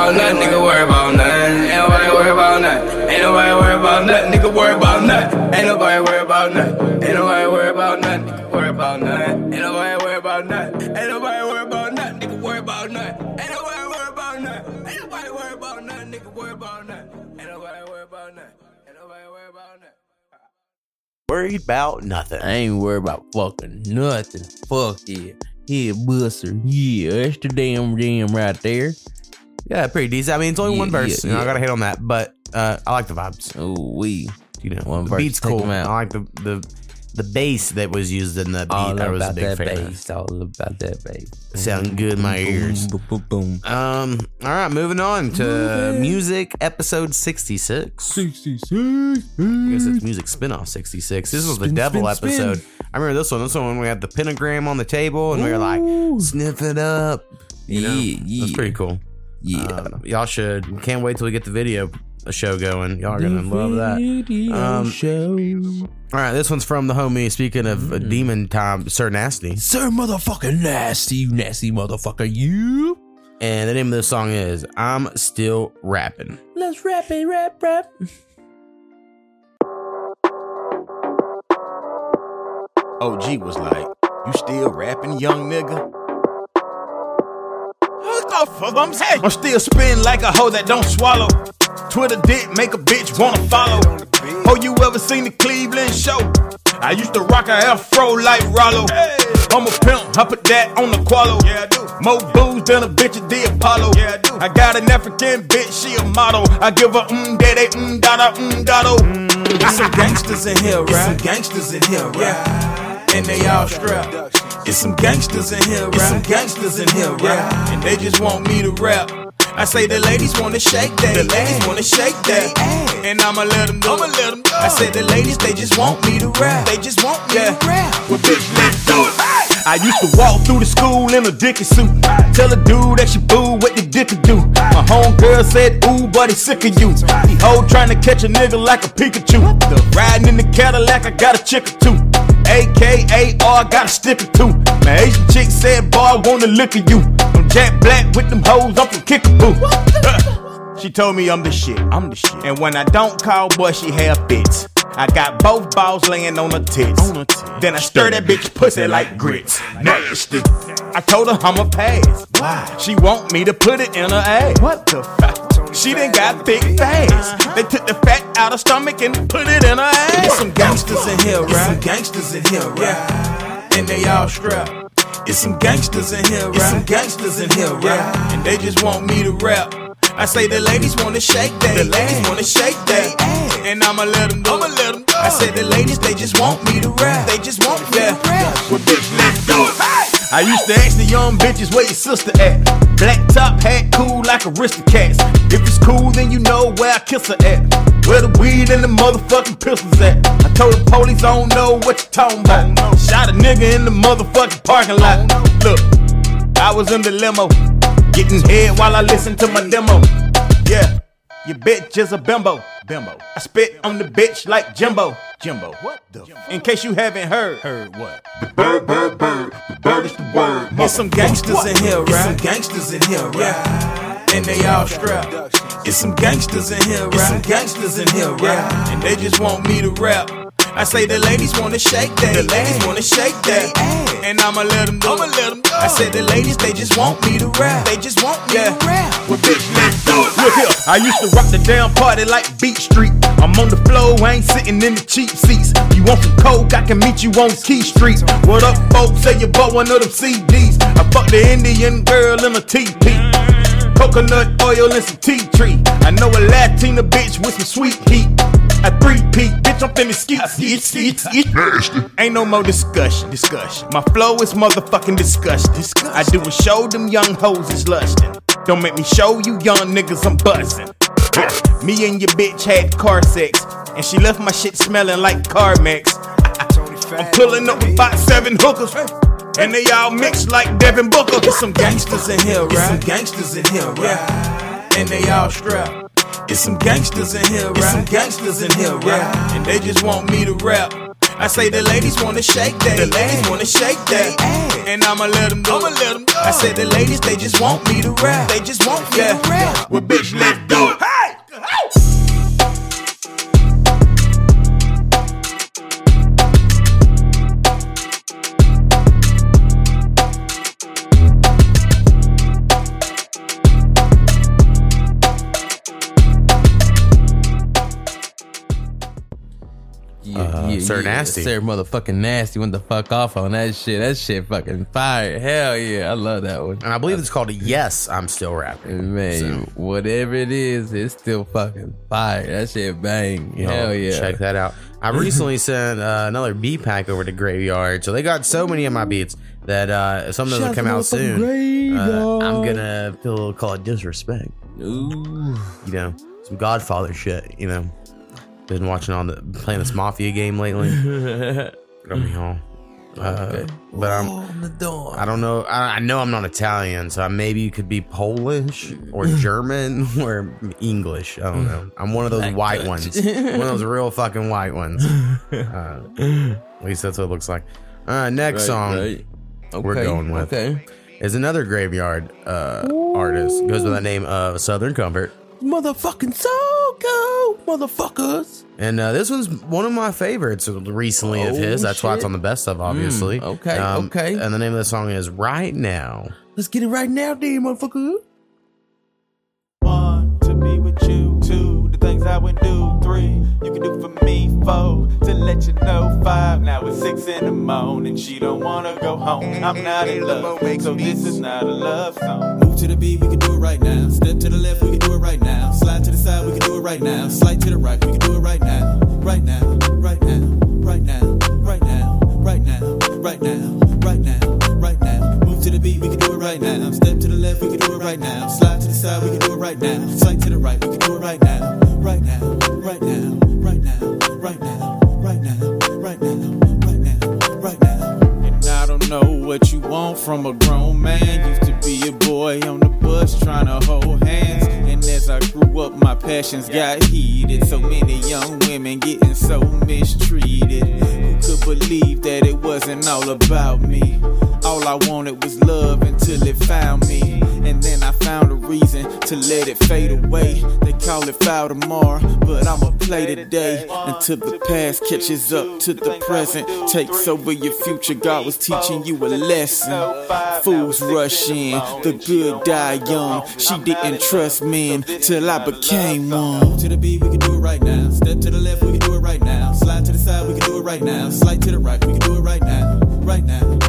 about nothing. Nigga worry about nothing. Ain't nobody worry about nothing. Ain't nobody worry about nothing. Nigga worry about nothing. Ain't nobody worry about nothing. Ain't nobody worry about nothing. Nigga worry about nothing. Ain't nobody worry about nothing. Ain't nobody worry about nothing. Nigga worry about nothing. Ain't nobody worry about nothing. Ain't nobody worry about nothing. Nigga worry about nothing. Ain't nobody worry about nothing. Ain't nobody worry about nothing. Worried about nothing. I ain't worried about fucking nothing. Fuck yeah. Yeah, buster. Yeah, that's the damn jam right there. Yeah, pretty decent. I mean, it's only Yeah, one verse. yeah, you know, I yeah. gotta hit on that, but uh, I like the vibes. Oh, we. You know, One verse. the verse, beat's take cool. 'em out. I like the the the bass that was used in the beat. All I was a about big that fan of. bass. All about that bass. Sound good in my ears. Boom, boom, boom. Um. All right, moving on to music episode sixty six. Sixty six. I guess it's music spinoff sixty six. This was the Spin, devil spin, spin. episode. I remember this one. This one when we had the pentagram on the table and we were like, sniff it up. You know, Yeah, yeah. that's pretty cool. Yeah. Um, y'all should. Can't wait till we get the video a show going. Y'all are gonna love that. Um, show. All right, this one's from the homie. Speaking of uh, demon time, Sir Nasty. Sir motherfucking nasty, you nasty motherfucker, you. And the name of the song is "I'm Still Rapping." Let's rap it, rap, rap. OG was like, You still rapping, young nigga? Fuck I'm saying? I'm still spinning like a hoe that don't swallow. Twitter dick make a bitch wanna follow. Oh, you ever seen the Cleveland show? I used to rock a afro like Rollo. I'm a pimp, I put that on the qualo. Yeah, I do. More booze than a bitch at the Apollo. Yeah, I do. I got an African bitch, she a model. I give her mm daddy, mm dada, mm dado. It's some gangsters in here, right? It's some gangsters in here, right? And they all strapped. It's some gangsters in here, right? It's some gangsters in here, right? And they just want me to rap. I say the ladies wanna shake that. The ladies wanna shake that. And I'ma let them do I'ma let them go. I said the ladies, they just want me to rap. They just want me to rap. Well, bitch, let's do it. I used to walk through the school in a dicky suit. Tell a dude that she boo what the dick could do. My homegirl said, ooh, buddy, sick of you. He hoe trying to catch a nigga like a Pikachu. The Riding in the Cadillac, I got a chick or two. AKA, I got a stick or two. My Asian chick said, boy, I wanna look at you. I'm Jack Black with them hoes, I'm from Kickapoo. She told me I'm the shit, I'm the shit. And when I don't call, boy, she have fits. I got both balls laying on her tits. Then I stir that bitch pussy like grits. Nasty. I told her I'm a pass. Why? She want me to put it in her ass. What the fuck? She done got thick fast. They took the fat out her stomach and put it in her ass. It's some gangsters in here, right? It's some gangsters in here, right? And they all strapped. It's some gangsters in here, right? It's some gangsters in here, right? And they just want me to rap. I say the ladies wanna shake they, The ladies wanna shake that. And I'ma let them do I'ma let them I said the ladies, they just want me to rap. They just want me to rap. Well, bitch, let's do it. I used to ask the young bitches where your sister at. Black top hat, cool like aristocats. If it's cool, then you know where I kiss her at. Where the weed and the motherfucking pistols at. I told the police I don't know what you talking about. Shot a nigga in the motherfucking parking lot. Look, I was in the limo, getting head while I listened to my demo. Yeah, your bitch is a bimbo. Bimbo. I spit on the bitch like Jimbo. Jimbo. What the? In case you haven't heard. Heard what? The bird, bird, bird. The bird is the word. It's some gangsters in here, right? It's some gangsters in here, right? And they all strapped. It's some gangsters in here, right? It's some gangsters in here, right? And they just want me to rap. I say the ladies wanna shake that. The ladies wanna shake that. And I'ma let them do I'ma let them go. I said the ladies, they just want me to rap. They just want me to rap. Well, bitch, let's do it. Look here, I used to rock the damn party like Beat Street. I'm on the floor, I ain't sitting in the cheap seats. You want some coke, I can meet you on Key Street. What up, folks? Say you bought one of them CDs. I fucked the Indian girl in a TP. Coconut oil and some tea tree. I know a Latina bitch with some sweet heat. A three peat, bitch, I'm finna ski, ski, ski, ski. Nasty. Ain't no more discussion, discussion. My flow is motherfucking disgusting. I do a show, them young hoes is lusting. Don't make me show you young niggas I'm buzzing. Me and your bitch had car sex, and she left my shit smelling like Carmex. I'm pulling up with about seven hookers. And they all mixed like Devin Booker. Get some gangsters in here, right? Get some gangsters in here, right? And they all strapped. Get some gangsters in here, right? Get some gangsters in here, right? And they just want me to rap. I say the ladies wanna shake that, the ladies wanna shake that, and I'ma let them go. I'ma let them go. I said the ladies, they just want me to rap, they just want me to rap. Well, bitch, let's do it. Hey! Yeah, Sir Nasty. Sir motherfucking nasty went the fuck off on that shit. That shit fucking fire. Hell yeah. I love that one. And I believe it's called Yes, I'm Still Rapping. Man, whatever it is, it's still fucking fire. That shit bang. Yo, Hell yeah. Check that out. I recently sent uh, another beat pack over to Graveyard, so they got so many of my beats that uh, some of them come out soon. Uh, I'm gonna feel called disrespect. Ooh, you know, some Godfather shit. You know, been watching on the playing this Mafia game lately. Got me home. Uh, But I'm. I don't know. I, I know I'm not Italian, so I maybe you could be Polish or German or English. I don't know. I'm one of those Black white Dutch. ones. one of those real fucking white ones. Uh, at least that's what it looks like. All right, next Right, song right. we're going with okay. is another graveyard uh, artist. Goes by the name of Southern Comfort. Motherfucking so go, motherfuckers. And uh, this one's one of my favorites recently of Oh, his. That's why it's shit. on the best of, obviously. Mm, okay, Um, okay. And the name of the song is Right Now. Let's get it right now, damn motherfucker. Things I would do. Three, you can do for me. Four, to let you know. Five, now it's six in the morning. She don't wanna go home. I'm not in love, so this is not a love song. Move to the beat, we can do it right now. Step to the left, we can do it right now. Slide to the side, we can do it right now. Slide to the right, we can do it right now. Right now, right now, right now, right now, right now, right now, right now, right now. Move to the beat, we can do it right now. Step to the left, we can do it right now. Slide to the side, we can do it right now. Slide to the right, we can do it right now. Right now, right now, right now, right now, right now, right now, right now, right now. And I don't know what you want from a grown man. Used to be a boy on the bus trying to hold hands. And as I grew up, my passions got heated. So many young women getting so mistreated. Who could believe that it wasn't all about me? All I wanted was love until it found me. And then I found a reason to let it fade away. They call it foul tomorrow, but I'ma play today until the past catches up to the present. Takes over your future. God was teaching you a lesson. Fools rush in, the good die young. She didn't trust men till I became one. To the beat, we can do it right now. Step to the left, we can do it right now. Slide to the side, we can do it right now. Slide to the right, we can do it right now. Right now,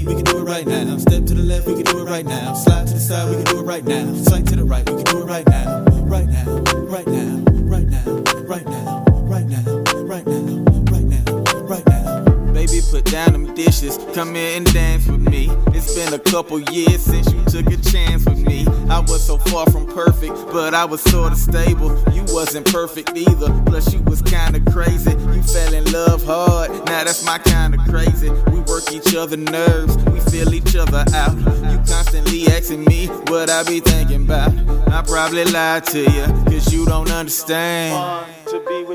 Beat, we can do it right now. Step to the left, we can do it right now. Slide to the side, we can do it right now. Slide to the right, we can do it right now. Right now, right now, right now, right now, right now, right now, right now, right now. Baby, put down them dishes. Come here and dance with me. It's been a couple years since you took a chance with me. I was so far from perfect, but I was sorta stable. You wasn't perfect either. Plus, you was kinda crazy. You fell in love hard. Now that's my kinda crazy. We work each other nerves. We feel each other out. You constantly asking me what I be thinking about. I probably lied to you, cause you don't understand.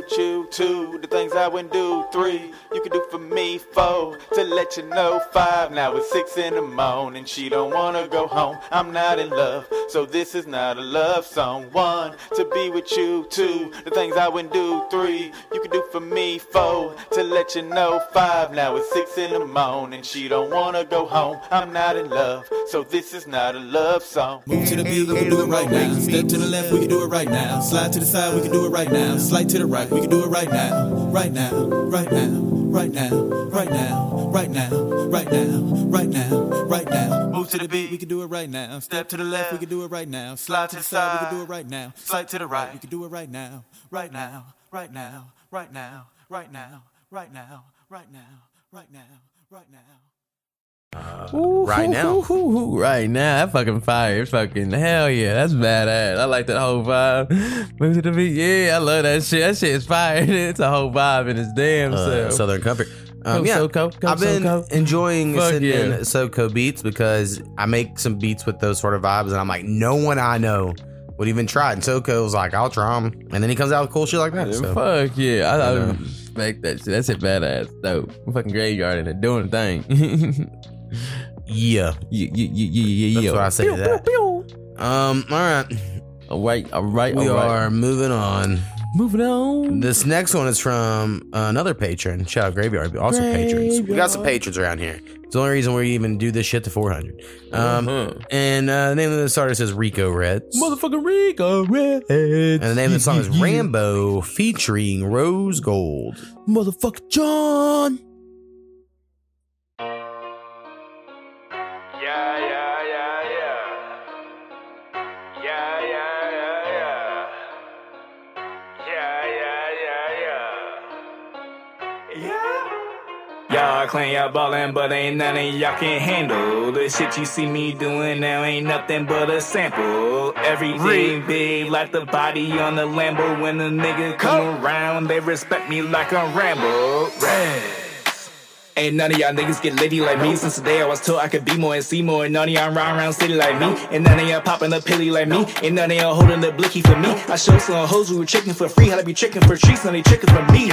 With you. Two, the things I wouldn't do. Three, you can do for me. Four, to let you know. Five, now it's six in the morning. She don't wanna go home. I'm not in love, so this is not a love song. One, to be with you. Two, the things I wouldn't do. Three, you can do for me. Four, to let you know. Five, now it's six in the morning. She don't wanna go home. I'm not in love, so this is not a love song. Move to the beat, we can do it right now. Step to the left, we can do it right now. Slide to the side, we can do it right now. Slide to the right, we can do it right now. Right now, right now, right now, right now, right now, right now, right now, right now. Move to the beat, we can do it right now. Step to the left, we can do it right now. Slide to the side, we can do it right now. Slide to the right, we can do it right now, right now, right now, right now, right now, right now, right now, right now, right now. Right now. Ooh, ooh, ooh, right now. That fucking fire. Fucking hell yeah. That's badass. I like that whole vibe. Move to the beat. Yeah, I love that shit. That shit is fire. It's a whole vibe in its damn Uh, self. Southern Comfort. Um, yeah, SoCo, go I've been SoCo. enjoying Fuck sitting in yeah. SoCo beats because I make some beats with those sort of vibes, and I'm like, no one I know would even try. it. And SoCo was like, I'll try them, and then he comes out with cool shit like that. So. Fuck yeah. I, I respect that shit. That's it badass. Dope. Fucking graveyard and doing the thing. yeah. Yeah, yeah, yeah, yeah, yeah. That's what I say to that. Um, all right. All right, all right, We all right. are moving on. Moving on. This next one is from another patron. Shout out Graveyard, but also patrons. We got some patrons around here. It's the only reason we even do this shit to 400. Um, Uh-huh. And uh, the name of the artist is Riko Redz. Motherfucking Riko Redz. And the name of the song is Rambo featuring Rose Gold. Motherfucker John. Y'all claim y'all ballin', but ain't none of y'all can handle the shit you see me doing now. Ain't nothing but a sample. Everything big like the body on the Lambo. When a nigga come around, they respect me like I'm Rambo. Reds. Ain't none of y'all niggas get litty like me. Since the day I was told I could be more and see more. And none of y'all run around city like me. And none of y'all popping a pilly like me. And none of y'all holding the blicky for me. I show some hoes who were tricking for free. How to be tricking for treats, now they tricking for me.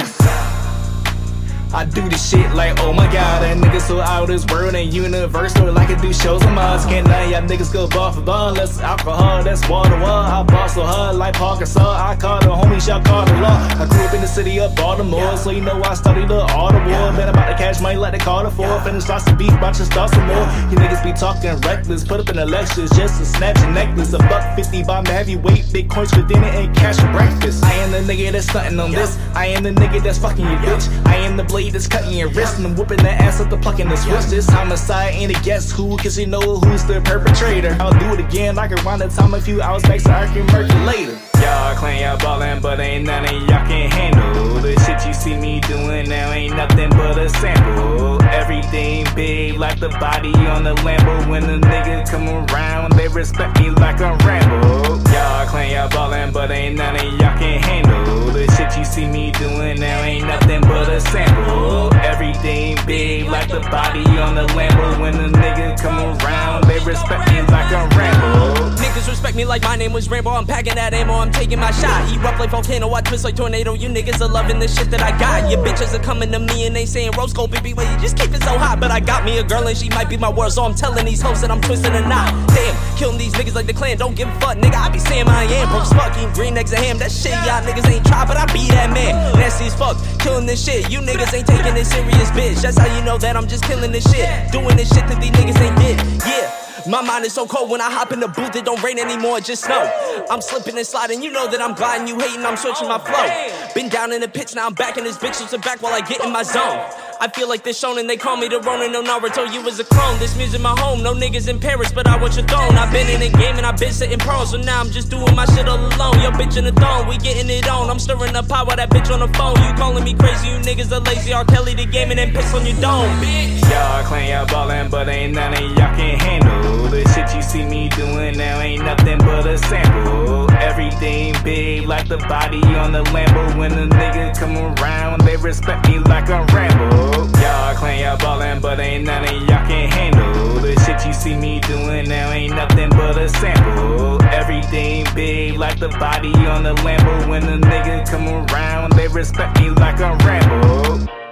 I do this shit like, oh my god, that nigga so out of this world and universal. Like I do shows on Mars. Can't y'all niggas go ball for ball. Less alcohol, that's water wall. I boss so hard like saw. I call the homies, y'all call the law. I grew up in the city of Baltimore, so you know I studied the art of war. Man, about to cash money like they call it for. Finish lots of beef, watch us start some more. You niggas be talking reckless, put up in the lectures just to snatch a necklace. A buck fifty by my heavyweight, big coins for dinner and cash for breakfast. I am the nigga that's stunting on this. I am the nigga that's fucking your bitch. I am the blade that's cutting your wrist and whooping the ass up the plucking the switch. This homicide ain't a guess who, cause you know who's the perpetrator. I'll do it again, I can wind the time a few hours back so I can murk it later. Y'all claim y'all ballin', but ain't none of y'all can handle the shit you see me doing now. Ain't nothing but a sample. Everything big like the body on the Lambo. When the nigga come around, they respect me like I'm Rambo. Y'all claim y'all ballin', but ain't none of y'all can handle the shit you see me doing now. Ain't nothing but a sample. Everything big like the body on the Lambo. When the nigga come around, they respect me like I'm Rambo. Niggas respect me like my name was Rambo. I'm packing that ammo, I'm taking my shot. He rough like volcano, I twist like tornado. You niggas are loving the shit that I got. Your bitches are coming to me and they saying, Rose Gold, baby, wait, you just keep it so hot. But I got me a girl and she might be my world, so I'm telling these hoes that I'm twisting a knot. Damn, killing these niggas like the clan, don't give a fuck, nigga. I be saying I am. Broke as green eggs and ham. That shit, y'all niggas ain't try, but I be that man. Nasty as fuck, killing this shit. You niggas ain't taking it serious, bitch. That's how you know that I'm just killing this shit. Doing this shit that these niggas ain't did. Yeah. My mind is so cold when I hop in the booth, it don't rain anymore, it just snow. I'm slipping and sliding, you know that I'm gliding, you hating, I'm switching my flow. Been down in the pits, now I'm back in this bitch, so sit back while I get in my zone. I feel like this shonen, they call me the Ronin, no Naruto, you was a clone. This music my home, no niggas in Paris, but I want your throne. I've been in the game and I've been sitting prone, so now I'm just doing my shit all alone. Yo, bitch in the throne, we getting it on. I'm stirring up power, that bitch on the phone. You calling me crazy, you niggas are lazy. R. Kelly the game and piss on your dome, bitch. Y'all claim y'all ballin', but ain't none of y'all can handle the shit you see me doing now. Ain't nothing but a sample. Everything big like the body on the Lambo. When a nigga come around, they respect me like I'm Rambo. Y'all claim y'all ballin', but ain't none of y'all can handle the shit you see me doing now. Ain't nothing but a sample. Everything big like the body on the Lambo. When a nigga come around, they respect me like I'm Rambo.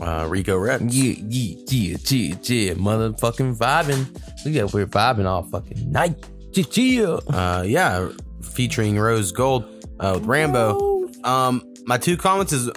Uh, Riko Redz. Yeah, yeah, yeah, yeah, yeah. Motherfucking vibing. We got we're vibing all fucking night. Yeah, yeah. Uh, yeah, featuring Rose Gold uh, with Rambo. Um, my two comments is,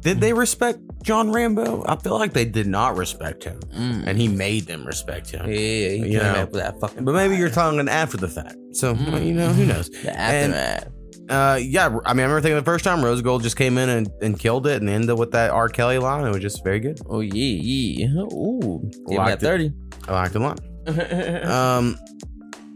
did they respect John Rambo, I feel like they did not respect him, and he made them respect him. Mm. Yeah, he you know. that fucking. But maybe you're talking after the fact, so well, you know who knows. The And, aftermath. Uh, yeah, I mean, I remember thinking the first time Rose Gold just came in and, and killed it, and ended with that R. Kelly line. It was just very good. Oh yeah, yeah. Ooh, give me that it. thirty. I liked it a lot. um,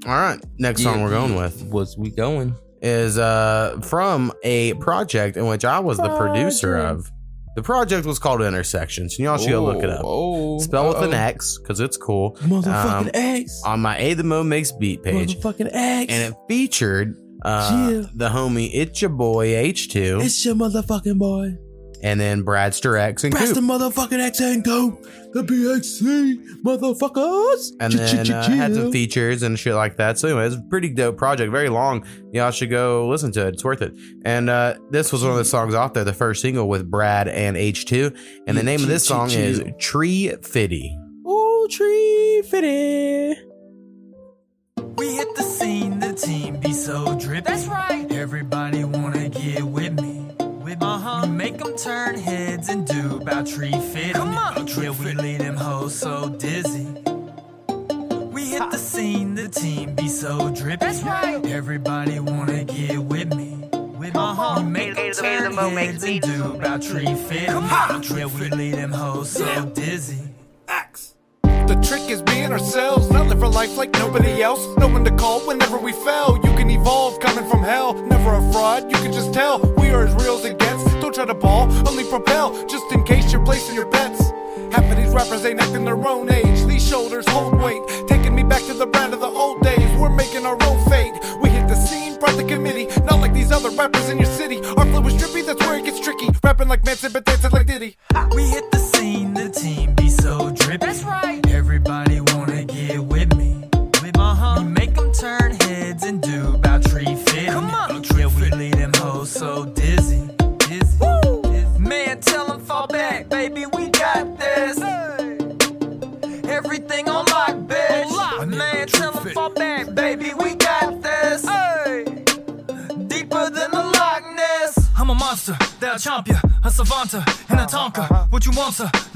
all right, next song we're going with was we going is uh from a project in which I was the producer of. The project was called Intersections, and y'all should go look it up. Oh, Spell with an. X because it's cool. Um, Motherfucking X. on my A the Mo Makes Beat page, Motherfucking X. and it featured uh, Yeah. the homie It's Your Boy H2, It's your motherfucking boy. and then Bradster X and Press Coop. the motherfucking X and go. The BXC motherfuckers. and then uh, had some features and shit like that. So anyway, it's a pretty dope project, very long. Y'all should go listen to it; it's worth it. And uh, this was one of the songs off there, the first single with Brad and H two. And the name of this song is Tree Fiddy. Ooh, tree fitty. We hit the scene, the team be so drippy. That's right. Everybody wanna get with me. With me. Uh-huh. We make them turn heads and do about tree fit. Come on. Yeah, we lead them hoes so dizzy. We hit the scene, the team be so drippy. That's right. Everybody wanna get with me. With me. Uh-huh. We make them turn heads and do about tree fit. Come on. Yeah, we lead them hoes so dizzy. The trick is being ourselves, not live our life like nobody else. No one to call whenever we fail. You can evolve coming from hell. Never a fraud, you can just tell. We are as real as it gets. Don't try to ball, only propel, just in case you're placing your bets. Half of these rappers ain't acting their own age. These shoulders hold weight, taking me back to the brand of the old days. We're making our own fate. We hit the scene, brought the committee, not like these other rappers in your city. Our flow is drippy, that's where it gets tricky. Rapping like Manson, but dancing like Diddy. We hit the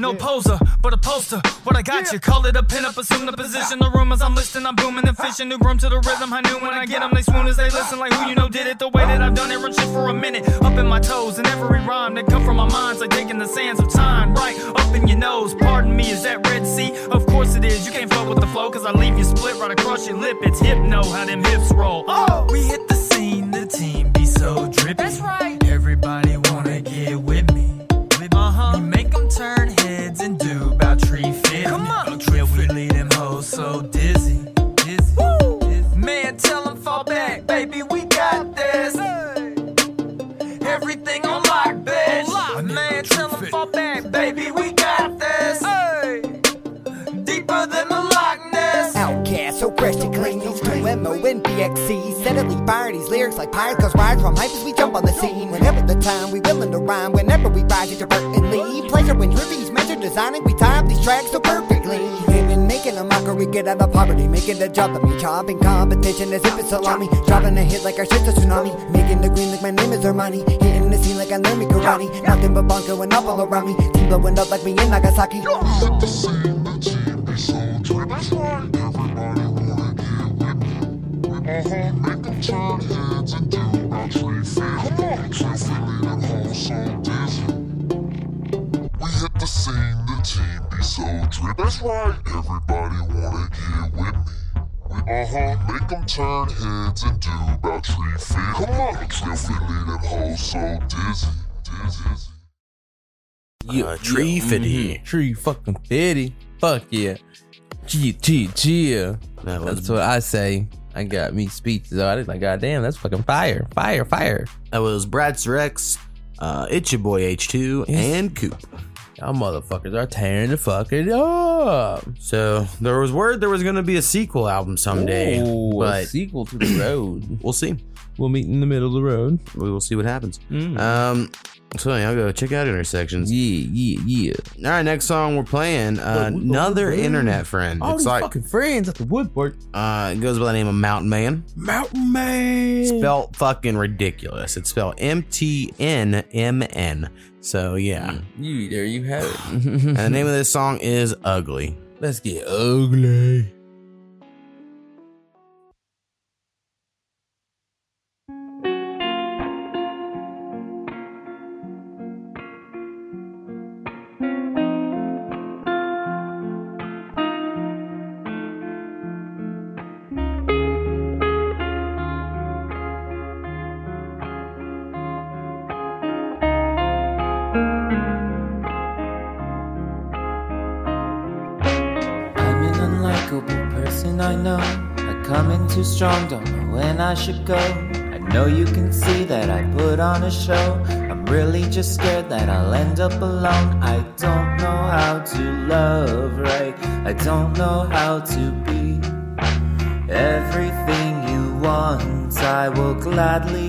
No poser, but a poster. What I got you? Call it a pin up, assume the position. The rumors I'm listing, I'm booming and fishing. New room to the rhythm. I knew when I get them, they swoon as they listen. Like who you know did it the way that I've done it. Run shit for a minute. Up in my toes, and every rhyme that come from my mind's like taking the sands of time. Right up in your nose. Pardon me, is that Red Sea? Of course it is. You can't fuck with the flow, cause I leave you split right across your lip. It's hypno, how them hips roll. Oh, we hit the scene, the team be so drippy. That's right. Fire like pirates, cause rise from hype as we jump on the scene. Whenever the time, we willing to rhyme. Whenever we rise inadvertently. Pleasure when drippies measure designing. We tie up these tracks so perfectly. Living, making a mockery, get out of poverty. Making the job of me. Chopping competition as if it's salami. Dropping a hit like our shit's a tsunami. Making the green like my name is Armani. Hitting the scene like I learned me karate. Nothing but bunk going up all around me. Team blowing up like me in Nagasaki. Uh-huh, make them turn heads and do about tree fit. Carefully, them hoes so dizzy. We hit the scene, the team be so drip. That's right. Everybody wanna get with me. We, uh-huh, make them turn heads and do about tree fit. Come on. Carefully, them hoes so dizzy. Dizzy. Yeah, tree fitty. mhm, Tree fucking fitty. Fuck yeah. Gee, gee, gee. That's what I say. I got me speeches. I was like, God damn, that's fucking fire. Fire, fire. That was Bradster Rex, uh, It's Your Boy H2, and Coop. Y'all motherfuckers are tearing the fucking up. So there was word there was going to be a sequel album someday, Ooh, a but sequel to the road. we'll see. We'll meet in the middle of the road. We will see what happens. Mm. Um, so yeah, I'll go check out intersections. Yeah, yeah, yeah. All right, next song we're playing. Uh, we- another internet friend. All it's these like fucking friends at the woodwork. uh, it goes by the name of Mountain Man. Mountain Man. Spelled fucking ridiculous. It's spelled M T N M N. So yeah. You there you have it. and the name of this song is Ugly. Let's get ugly. Strong, don't know when I should go. I know you can see that I put on a show. I'm really just scared that I'll end up alone. I don't know how to love right. I don't know how to be everything you want. I will gladly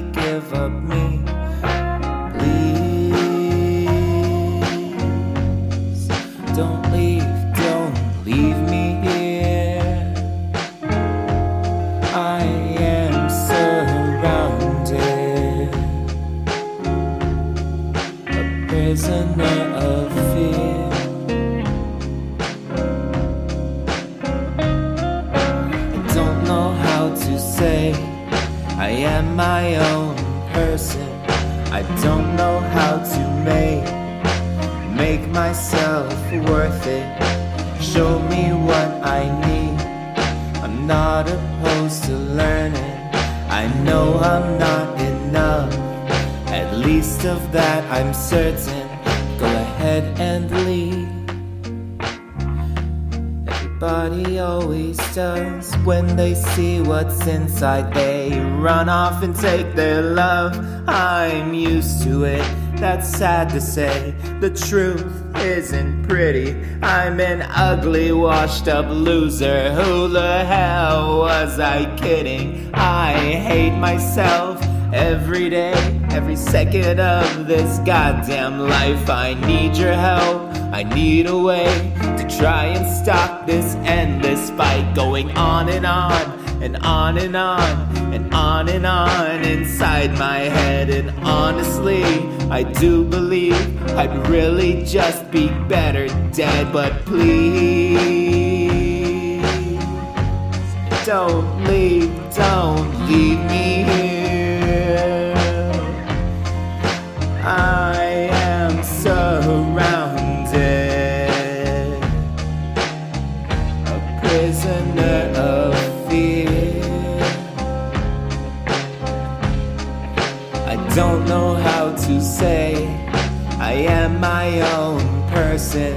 Everybody always does when they see what's inside. They run off and take their love. I'm used to it. That's sad to say. The truth isn't pretty. I'm an ugly, washed up loser. Who the hell was I kidding? I hate myself every day, every second of this goddamn life. I need your help. I need a way to try and stop this endless fight going on and on and on and on and on and on inside my head. And honestly, I do believe I'd really just be better dead. But please, don't leave, don't leave me here. I say I am my own person.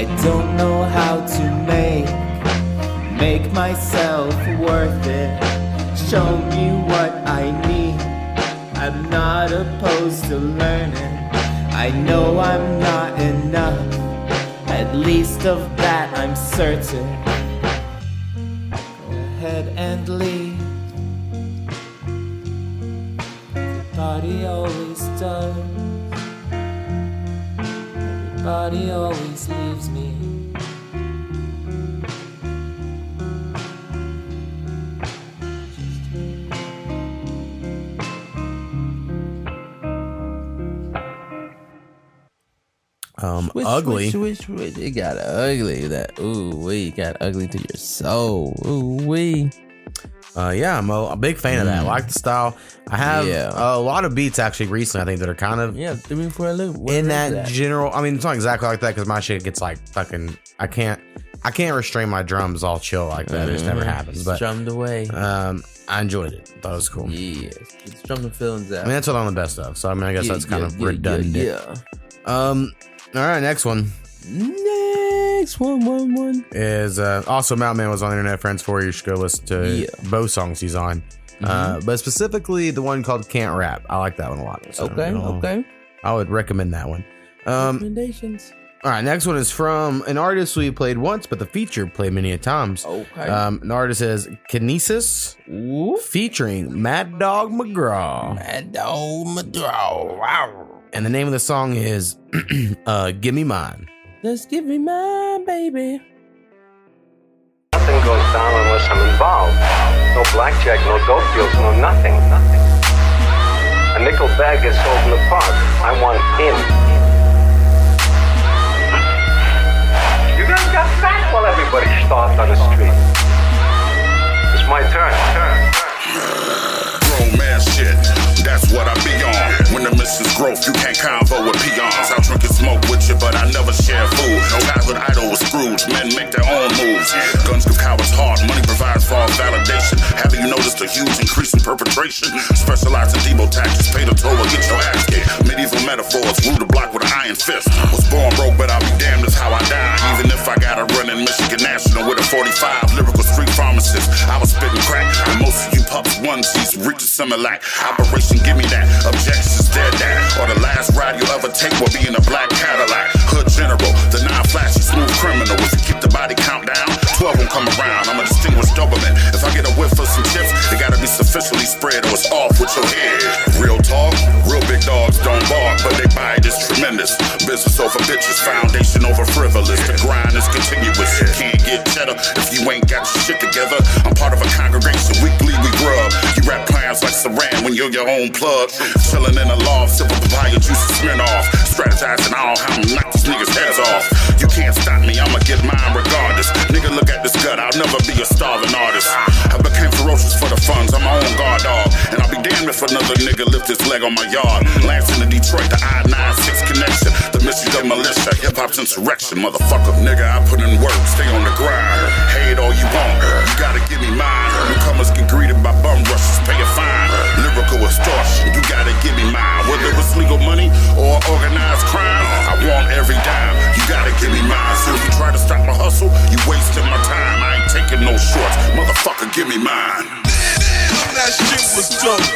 I don't know how to make make myself worth it. Show me what I need. I'm not opposed to learning. I know I'm not enough. At least of that I'm certain. Go ahead and leave. Everybody always does. Everybody always leaves me. Um, Switch, ugly. Switch, switch, switch. It got ugly. That ooh wee got ugly to your soul. Ooh wee. Uh, yeah, I'm a, a big fan of that. Like the mm. style. I have yeah. a lot of beats actually recently. I think that are kind of yeah, for a loop. In that, that, general, I mean, it's not exactly like that because my shit gets like fucking. I can't, I can't restrain my drums all chill like that. Mm. It just never mm-hmm. happens. But drummed away. Um, I enjoyed it. That was cool. Yeah, it's drum the feelings out. I mean, that's what I'm the best of. So I mean, I guess yeah, that's kind yeah, of redundant. Yeah, yeah. Um. All right, next one. 611 is uh, also Mountain Man was on Internet Friends for you. You should go listen to yeah. both songs he's on. Uh, mm-hmm. Uh, but specifically the one called Can't Rap. I like that one a lot. So okay, okay. I would recommend that one. Um, Recommendations. All right, next one is from an artist we played once, but the feature played many a times. Okay. Um, an artist is Kinesis Ooh. featuring Mad Dog McGraw. Mad Dog McGraw. Wow. And the name of the song is uh, Gimme Mine. Just give me my baby. Nothing goes down unless I'm involved. No blackjack, no dope deals, no nothing. Nothing. A nickel bag gets sold in the park. I want in. You guys got fat while everybody starved on the street. It's my turn. Turn. Grown man shit. That's what I be on. When the missus growth, you can't convo with peons. I'll drink and smoke with you, but I never share food. No Childhood idol was Scrooge. Men make their own moves. Guns give cowards heart. Money provides false validation. Haven't you noticed a huge increase in perpetration? Specialized in Debo tactics. Pay the toll or get your ass kicked. Medieval metaphors. Rule the block with an iron fist. Was born broke, but I'll be damned. That's how I die. Even if I gotta run in Michigan National with a 45. Lyrical street pharmacist. I was spitting crack. And most of you pups onesies reach a Similac. Operation Give Me That. Objections dead that. Or the last ride you ever take will be in a black Cadillac. Hood general. The non-flashy smooth criminal. If you keep the body count down, 12 won't come around. I'm a distinguished Doberman. If I get a whiff of some chips, it gotta be sufficiently spread or it's off with your head. Real talk, real big dogs don't bark, but they bite is tremendous. Business over bitches, foundation over frivolous. The grind is continuous. You can't get cheddar if you ain't got your shit together. I'm part of a congregation, weekly we grub. You rap plans like Saran when you're your own plug. Chillin' in a loft, sipping papaya juice and off. Strategizing all how I'm knock these niggas' heads off. You can't stop me, I'ma get mine regardless. Nigga, look at this gut, I'll never be a starving artist. I became ferocious for the funds, I'm my own guard dog. And I'll be damned if another nigga lift his leg on my yard. Lansing to Detroit, the I-96 connection. The mystery of militia, hip hop's insurrection, motherfucker. Nigga, I put in work, stay on the grind. Hate all you want, you gotta give me mine. Newcomers get greeted by bum rushes, pay a fine. Lyrical extortion, you gotta give me mine. Whether it's legal money or organized crime, I want every dime. You gotta give me mine. So if you try to stop my hustle, you wasting my time. I ain't taking no shorts, motherfucker, give me mine. That shit was dope.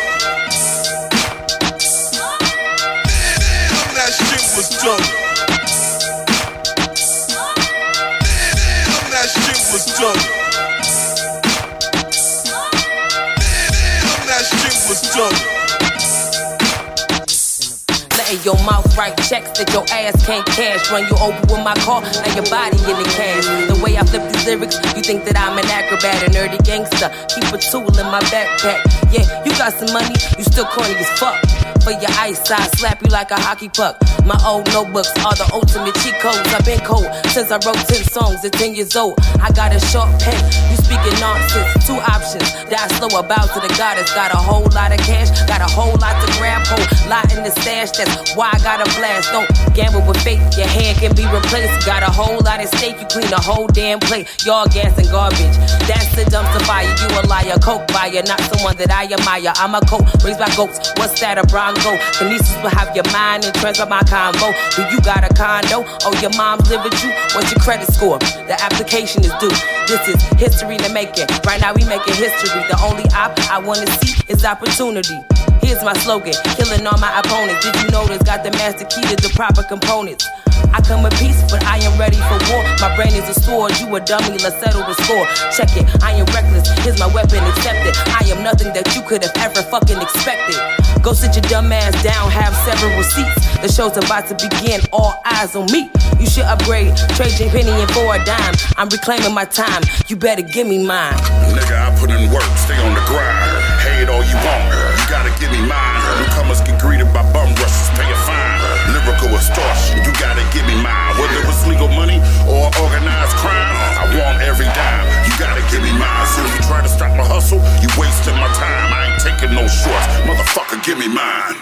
Mouth write checks that your ass can't cash. Run you over with my car, now your body in the cash. The way I flip these lyrics, you think that I'm an acrobat, a nerdy gangster. Keep a tool in my backpack. Yeah, you got some money, you still corny as fuck. For your I slap you like a hockey puck. My old notebooks are the ultimate cheat codes. I've been cold since I wrote 10 songs at 10 years old. I got a short pen, you speaking nonsense. Two options, die slow about to the goddess. Got a whole lot of cash, got a whole lot to grab, whole lot in the stash. That's why I got a blast. Don't gamble with fate, your hand can be replaced. Got a whole lot at stake, you clean the whole damn plate. Y'all gas and garbage, that's the dumpster fire. You a liar, coke buyer, not someone that I admire. I'm a coat raised by goats. What's that, a Bronco? Kinesis will have your mind and transfer my convo. Do you got a condo? Oh, your mom's live with you? What's your credit score? The application is due. This is history in the making. Right now we making history. The only op I wanna see is opportunity. Here's my slogan, killing all my opponents. Did you notice? Got the master key to the proper components. I come with peace, but I am ready for war. My brain is a sword, you a dummy, let's settle the score. Check it, I am reckless, here's my weapon, accept it. I am nothing that you could have ever fucking expected. Go sit your dumb ass down, have several seats. The show's about to begin, all eyes on me. You should upgrade, trade your penny in for a dime. I'm reclaiming my time, you better give me mine. Nigga, I put in work, stay on the grind. Hate all you want, gotta give me mine. Newcomers get greeted by bum rushes, pay a fine. Lyrical extortion, you gotta give me mine. Whether it's legal money or organized crime, I want every dime. You gotta give me mine. So if you try to stop my hustle, you wasting my time. I ain't taking no shorts, motherfucker, give me mine.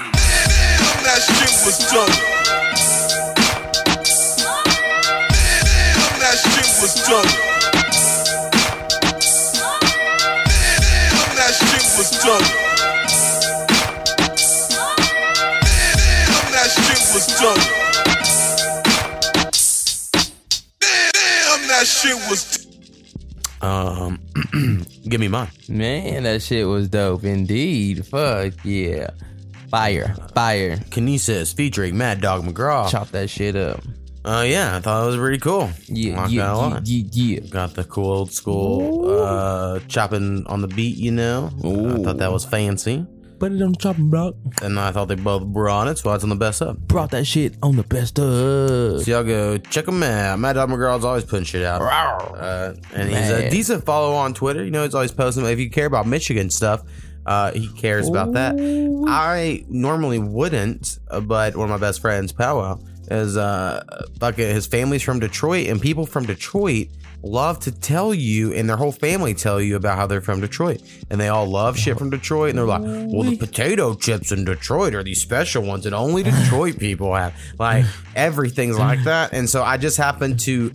That shit was dope. That shit was dope. That shit shit was dope. Damn, that shit was Um, give me mine. Man, that shit was dope indeed. Fuck yeah. Fire. Fire. Kinesis featuring Maddog McGraw. Chop that shit up. Uh, yeah, I thought it was pretty cool. Yeah, Not yeah, gonna yeah, yeah, Got the cool old school uh, chopping on the beat, you know. I thought that was fancy. Put it on the chopping block. And I thought they both brought it, so it's on the best up. Brought that shit on the best of. So y'all go check him out. Maddog McGraw's always putting shit out. Uh, and he's a decent follow on Twitter. You know, he's always posting. If you care about Michigan stuff, uh, he cares about that. I normally wouldn't, uh, but one of my best friends, Powwow, is uh, fucking his family's from Detroit, and people from Detroit love to tell you, and their whole family tell you about how they're from Detroit, and they all love shit from Detroit, and they're like, "Well, the potato chips in Detroit are these special ones that only Detroit people have." Like everything's like that, and so I just happen to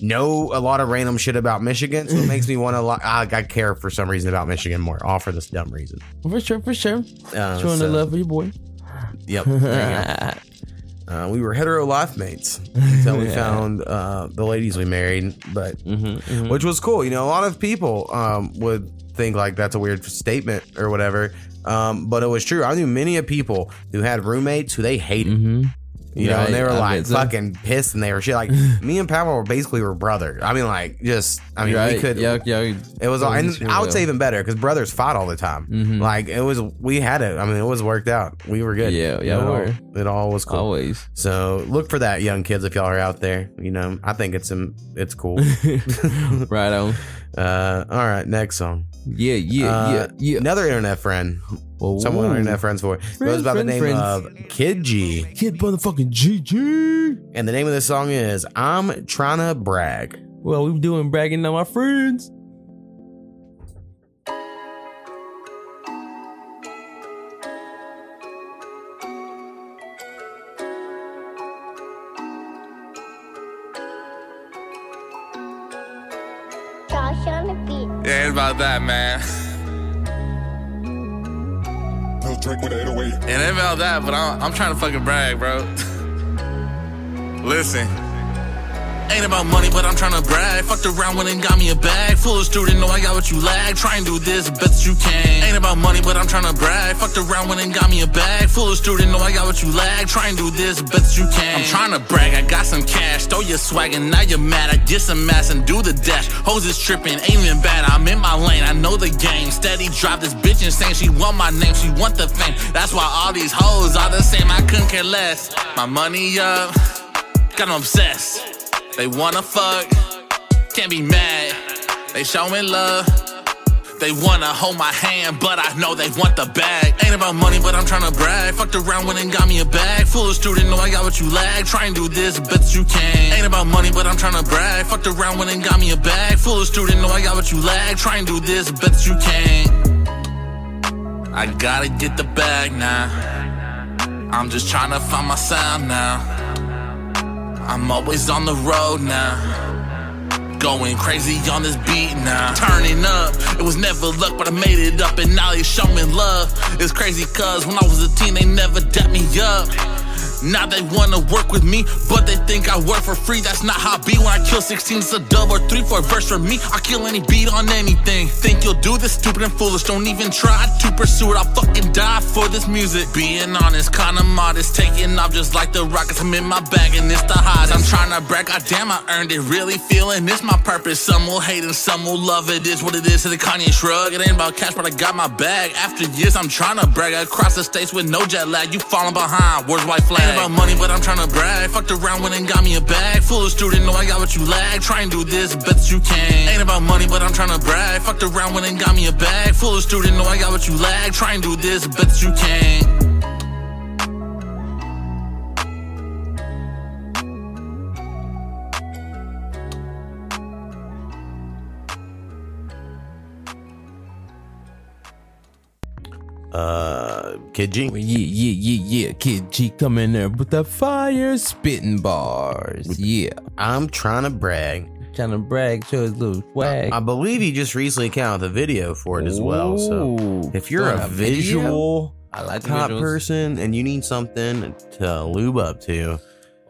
know a lot of random shit about Michigan, so it makes me want to. like, I, I care for some reason about Michigan more, all for this dumb reason. For sure, for sure. Uh, Showing so- the love for your boy. Yep. there you go. Uh, we were hetero life mates until we Yeah. found uh, the ladies we married, but Mm-hmm, which was cool. You know, a lot of people um, would think like that's a weird statement or whatever, um, but it was true. I knew many of people who had roommates who they hated. You know, and they were Mm-hmm. I like so. fucking pissed, and they were shit. Like me and Pavel were basically were brother. I mean, like just I mean, we could. yeah, yeah. It was, all, and Sure I would will. say even better because brothers fought all the time. Mhm. Like it was, we had it. I mean, it was worked out. We were good. Yeah, yeah, know, were. It all was cool. Always. So look for that, young kids, if y'all are out there. You know, I think it's um, it's cool. right on. Uh, all right, next song. Yeah, yeah, Uh, yeah, yeah. Another internet friend. Someone our internet friends for goes by the name friends. of Kid G. Kid motherfucking GG. And the name of the song is "I'm Trying to Brag." Well, we're doing bragging on my friends. About that, man. No drink with 808. It ain't about that, but I'm, I'm trying to fucking brag, bro. Listen. Ain't about money, but I'm trying to brag. Fucked around when and got me a bag. Full of student, know I got what you lag. Try and do this best you can. Ain't about money, but I'm trying to brag. Fucked around when and got me a bag. Full of student, know I got what you lag. Try and do this best you can. I'm trying to brag, I got some cash. Throw your swag and now you're mad. I get some ass and do the dash. Hoes is tripping, ain't even bad. I'm in my lane, I know the game. Steady drop this bitch insane. She want my name, she want the fame. That's why all these hoes are the same. I couldn't care less. My money up, got them obsessed. They wanna fuck, can't be mad. They showing love. They wanna hold my hand, but I know they want the bag. Ain't about money, but I'm tryna brag. Fucked around when and got me a bag. Full of student, know I got what you lag. Try and do this best you can't. Ain't about money, but I'm tryna brag. Fucked around when and got me a bag. Full of student, know I got what you lag. Try and do this best you can't. I gotta get the bag now. I'm just tryna find my sound now. I'm always on the road now. Going crazy on this beat now. Turning up, it was never luck, but I made it up, and now they showing love. It's crazy, cuz when I was a teen, they never dapped me up. Now they wanna work with me, but they think I work for free. That's not how I be when I kill 16. It's a dub or three for a verse for me. I kill any beat on anything. Think you'll do this stupid and foolish. Don't even try to pursue it. I'll fucking die for this music. Being honest, kinda modest. Taking off just like the rockets. I'm in my bag and it's the hottest. I'm trying to brag. God damn, I earned it. Really feeling it's my purpose. Some will hate and some will love it. It's what it is to the Kanye shrug. It ain't about cash, but I got my bag. After years, I'm trying to brag. Across the states with no jet lag. You falling behind. Where's white flag? Ain't about money, but I'm trying to brag. Fucked around when and got me a bag. Full of student, know I got what you lag. Try and do this best you can. Ain't about money, but I'm trying to brag. Fucked around when and got me a bag. Full of student, know I got what you lag. Try and do this best you can. Uh, Kid G. Yeah, yeah, yeah, yeah. Kid G coming there with the fire spitting bars. Yeah. I'm trying to brag. Trying to brag, show his little swag. I believe he just recently came out with a video for it as well. So if you're a a visual I like top visuals. person and you need something to lube up to,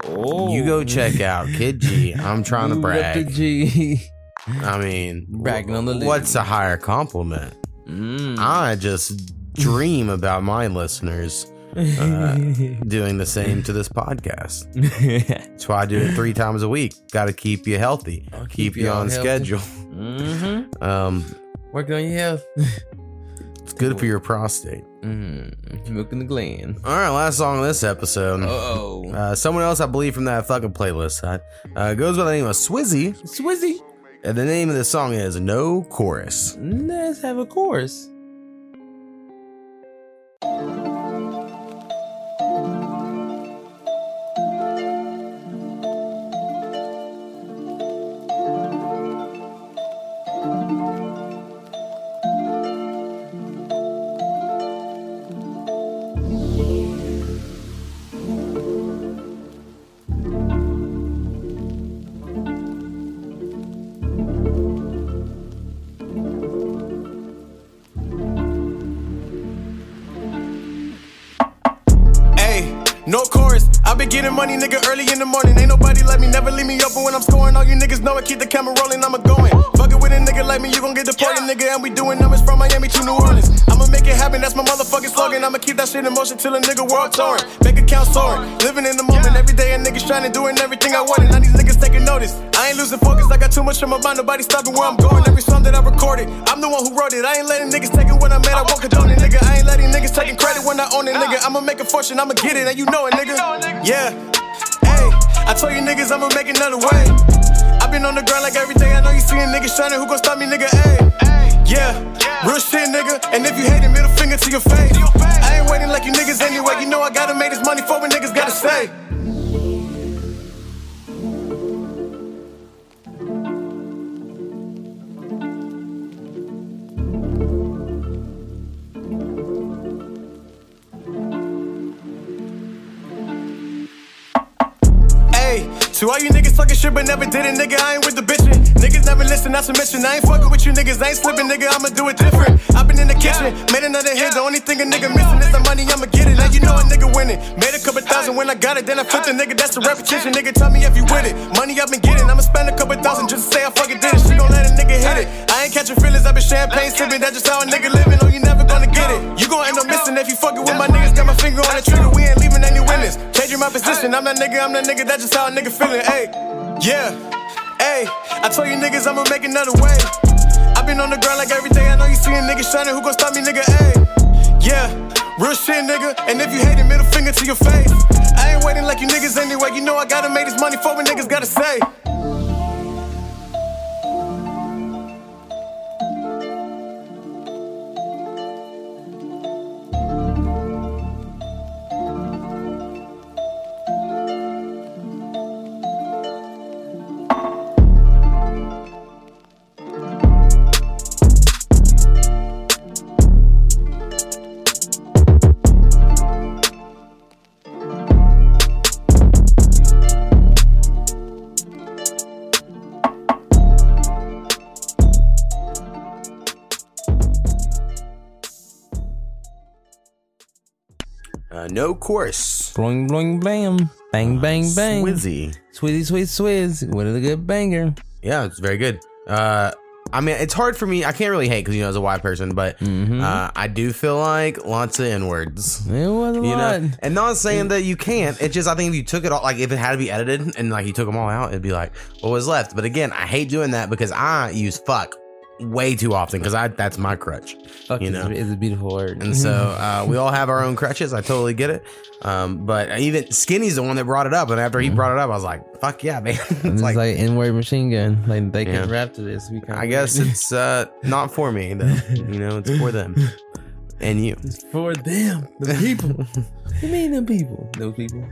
you go check out Kid G. I'm trying to brag. G. I mean, Bragging on the what's a higher compliment? Mm. I just dream about my listeners uh, doing the same to this podcast. That's why I do it three times a week. Got to keep you healthy, keep, you you on healthy. schedule. Mm-hmm. Um, Working on your health. it's good for your prostate. Mm, milking the gland. All right, last song of this episode. Uh-oh. Uh, someone else, I believe, from that fucking playlist uh, uh, goes by the name of Swizzy. Swizzy. And the name of the song is No Chorus. Let's have a chorus. Getting money, nigga, early in the morning. Ain't nobody let me, never leave me open when I'm scoring. All you niggas know I keep the camera rolling, I'ma going. Fucking with a nigga like me, you gon' get deported, nigga. And we doing numbers from Miami to New Orleans. Make it happen, that's my motherfucking slogan. I'ma keep that shit in motion till a nigga world touring. Bank account soaring. Living in the moment, every day a nigga's trying to doing everything I want. wanted. Now these niggas taking notice. I ain't losing focus, I got too much on my mind, nobody stopping where I'm going. Every song that I recorded, I'm the one who wrote it. I ain't letting niggas taking what I made, I won't condone it, nigga. I ain't letting niggas taking credit when I own it, nigga. I'ma make a fortune, I'ma get it, and you know it, nigga. Yeah. Hey, I told you niggas I'ma make another way. I've been on the ground like every day. I know you seeing niggas shining. Who gon' stop me, nigga? Hey. Yeah, real shit, nigga. And if you hate it, middle finger to your face. I ain't waiting like you niggas anyway. You know I gotta make this money for what niggas gotta say. To all you niggas talking shit but never did it, nigga, I ain't with the bitchin'. Niggas never listen, not to mention. I ain't fucking with you niggas, I ain't slipping, nigga, I'ma do it different. i been in the kitchen, made another hit. The only thing a nigga missing is the money, I'ma get it. Now you know a nigga winning. Made a couple thousand when I got it, then I flipped the nigga, that's the repetition. Nigga, tell me if you with it. Money i been getting, I'ma spend a couple thousand just to say I fucking did it. She gon' let a nigga hit it. I ain't catching feelings, i been champagne sipping, that's just how a nigga living. Oh, you never gonna get it. You gon' end up missing if you fucking with my niggas. Got my finger on the trigger, we my position, I'm that nigga, I'm that nigga, that's just how a nigga feeling. Hey, yeah, hey, I told you niggas I'ma make another way. i been on the ground like every day, I know you seeing niggas shining, who gon' stop me, nigga? Hey, yeah, real shit, nigga. And if you hate it, middle finger to your face. I ain't waiting like you niggas anyway, you know I gotta make this money for what niggas gotta say. No course. Bling, bling, blam. Bang, bang, bang. Swizzy. Swizzy, swizz, swizz. What a good banger. Yeah, it's very good. Uh, I mean, it's hard for me. I can't really hate because you know, as a white person, but uh, I do feel like lots of n words. It was a You lot. know, and not saying that you can't. It's just I think if you took it all, like if it had to be edited and like you took them all out, it'd be like what was left. But again, I hate doing that because I use fuck way too often because I that's my crutch. Fuck you know, is a beautiful word. and so uh, we all have our own crutches. I totally get it. Um, but even Skinny's the one that brought it up, and after he brought it up, I was like, "Fuck yeah, man!" It's like, N word machine gun. Like they can rap to this. We can I guess it's uh, not for me, though. You know, it's for them and you. for them, the people. you mean the people? Those people.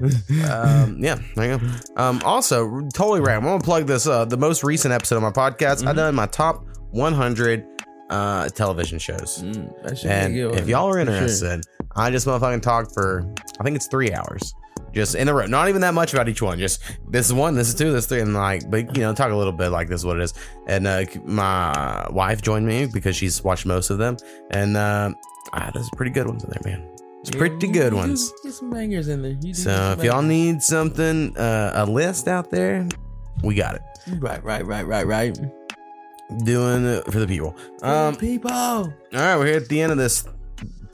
um, yeah, there you go. Um, also, totally random. I'm gonna plug this. Uh, the most recent episode of my podcast. I done my top 100 uh television shows, that should be a and if y'all are for sure. interested, I just motherfucking talked for I think it's three hours. Just in a row, not even that much about each one. Just this is one, this is two, this is three, and like, but you know, talk a little bit like this is what it is. And uh, my wife joined me because she's watched most of them, and uh, ah, there's pretty good ones in there, man. It's pretty good ones. Get some bangers in there. So if y'all need something, uh, a list out there, we got it. right, right, right, right, right. Doing it for the people. Um, people. All right, we're here at the end of this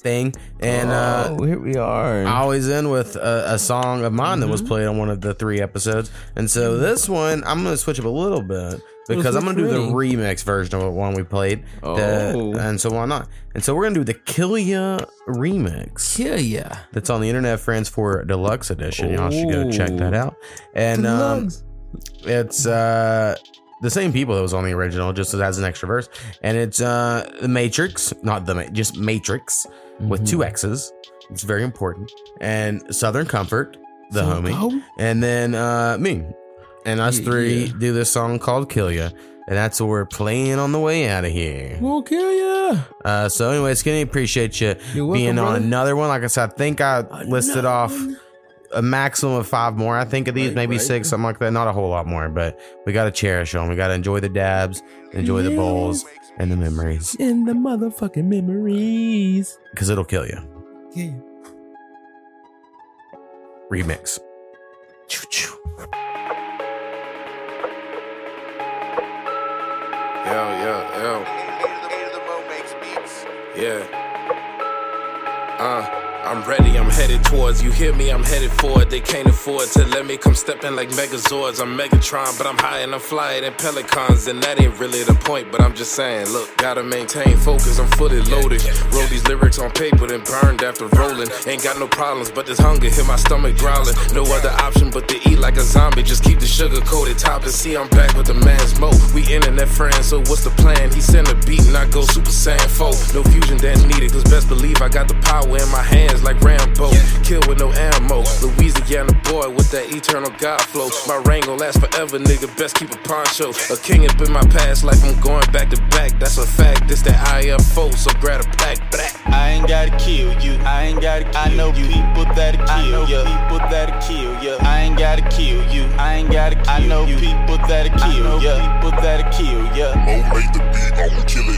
thing. And uh, Oh, here we are. I always end with a, a song of mine that was Mm-hmm. played on one of the three episodes. And so this one, I'm going to switch up a little bit because I'm going to do the remix version of the one we played. The- Oh. and so why not? And so we're going to do the Kill Ya remix. Kill Ya. That's on the Internet Friends for Deluxe Edition. Y'all should go check that out. And um, it's uh, the same people that was on the original, just as an extra verse. And it's uh, the Matrix, not the Ma- just Matrix with two X's. It's very important. And Southern Com4rt, the So- homie, and then uh, me, and us Yeah, three yeah. do this song called "Kill Ya," and that's what we're playing on the way out of here. We'll kill ya. Uh, so, anyway, Skinny, appreciate you welcome, being on brother. another one. Like I said, I think I listed off a maximum of five more. I think of these, maybe right. six, something like that. Not a whole lot more, but we got to cherish them. We got to enjoy the dabs, enjoy the bowls, and the memories And the motherfucking memories. because it'll kill you. Yeah. Remix. Yo, yo, yo. Yeah. Uh. I'm ready, I'm headed towards you. Hear me, I'm headed for it. They can't afford to let me come stepping like Megazords. I'm Megatron, but I'm high and I'm flying in Pelicans. And that ain't really the point, but I'm just saying, look, gotta maintain focus. I'm fully loaded. Wrote these lyrics on paper, then burned after rolling. Ain't got no problems, but this hunger hit my stomach growling. No other option but to eat like a zombie. Just keep the sugar coated top and see I'm back with the man's mo. We internet friends, so what's the plan? He send a beat and I go Super Saiyan 4. No fusion dance needed, cause best believe I got the power in my hands like Rambo. Kill with no ammo. Louisiana boy with that eternal God flow. My reign gon' last forever, nigga. Best keep a poncho. A king up in my past life, I'm going back to back. That's a fact. This that IFO, so grab a pack. Black. I ain't gotta kill you. I ain't gotta kill I know you. people that'll kill ya. People that'll kill ya. I ain't gotta kill you. I ain't gotta kill you. I know you. people that'll kill ya. People that'll kill ya. Mo made the beat, I'ma kill it,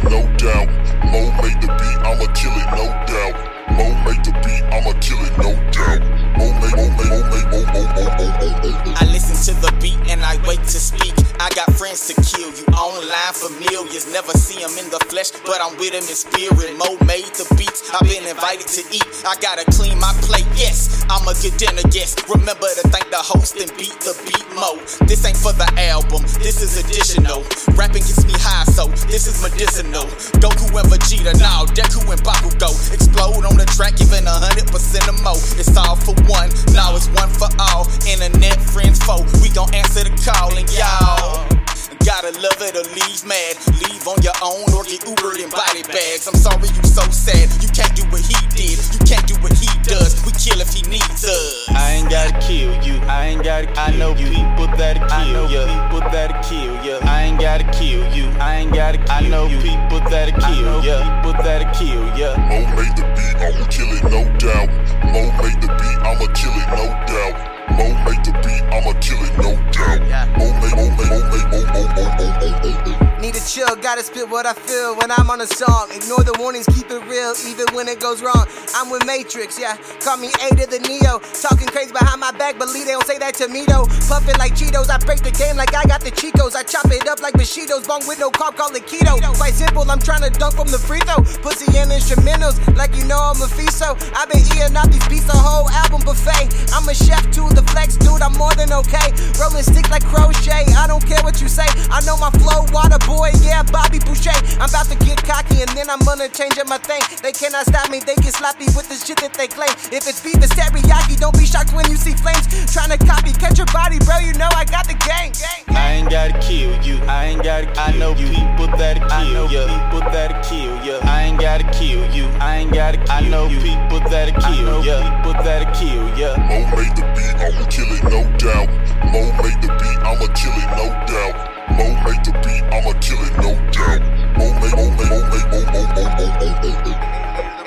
familiars. Never see them in the flesh, but I'm with them in spirit. Mo made the beats, I've been invited to eat. I gotta clean my plate, yes, I'm a good dinner guest. Remember to thank the host and beat the beat Mo. This ain't for the album, this is additional. Rapping gets me high, so this is medicinal. Goku and Vegeta, now Deku and Bakugo. Explode on the track, giving a hundred percent or more. It's all for one, now it's one for all. Internet friends, foe, we gon' answer the call, and y'all. Gotta love it or leave mad. Leave on your own or get Ubered in body bags. I'm sorry you so sad. You can't do what he did. You can't do what he does. We kill if he needs us. I ain't gotta kill you. I ain't gotta kill I know you. people that'll kill ya. People that'll kill ya. I ain't gotta kill you. I ain't gotta kill I know you. people that'll kill ya. People that'll kill ya. Mo made the beat, I'ma kill it, no doubt. Mo made the beat, I'ma kill it, no doubt. Mo made the beat, I'ma kill it, no doubt. Mo made, Mo made, Mo made, Mo, Mo, Mo, Mo, Mo, Mo, Mo. Need to chill, gotta spit what I feel when I'm on a song. Ignore the warnings, keep it real, even when it goes wrong. I'm with Matrix, yeah. Call me A to the Neo. Talking crazy behind my back, believe they don't say that to me though. Puffing like Cheetos, I break the game like I got the Chicos. I chop it up like Machitos, bong with no carb, call it keto. Quite simple, I'm trying to dunk from the free throw. Pussy and instrumentals, like you know I'm a fiso. I've been eating out these beats, a whole album buffet. I'm a chef to the flex dude, I'm more than okay. Rolling sticks like crochet, I don't care what you say. I know my flow, water boy, yeah, Bobby Boucher. I'm about to get cocky and then I'm gonna change up my thing. They cannot stop me, they get sloppy with the shit that they claim. If it's beef, it's teriyaki. Don't be shocked when you see flames. Trying to copy, catch your body, bro. You know I got the gang. I ain't gotta kill you. I ain't gotta kill I know you. people that kill you. people that kill you. I ain't gotta kill you. I ain't gotta kill you. I know people that kill you. People that kill you. Mo made the beat, I'ma kill it, no doubt. Mo made the beat, I'ma kill it, no doubt. I'ma kill it, no doubt. Mo make, mo make, mo make, mo, mo, mo, mo, mo, mo, mo.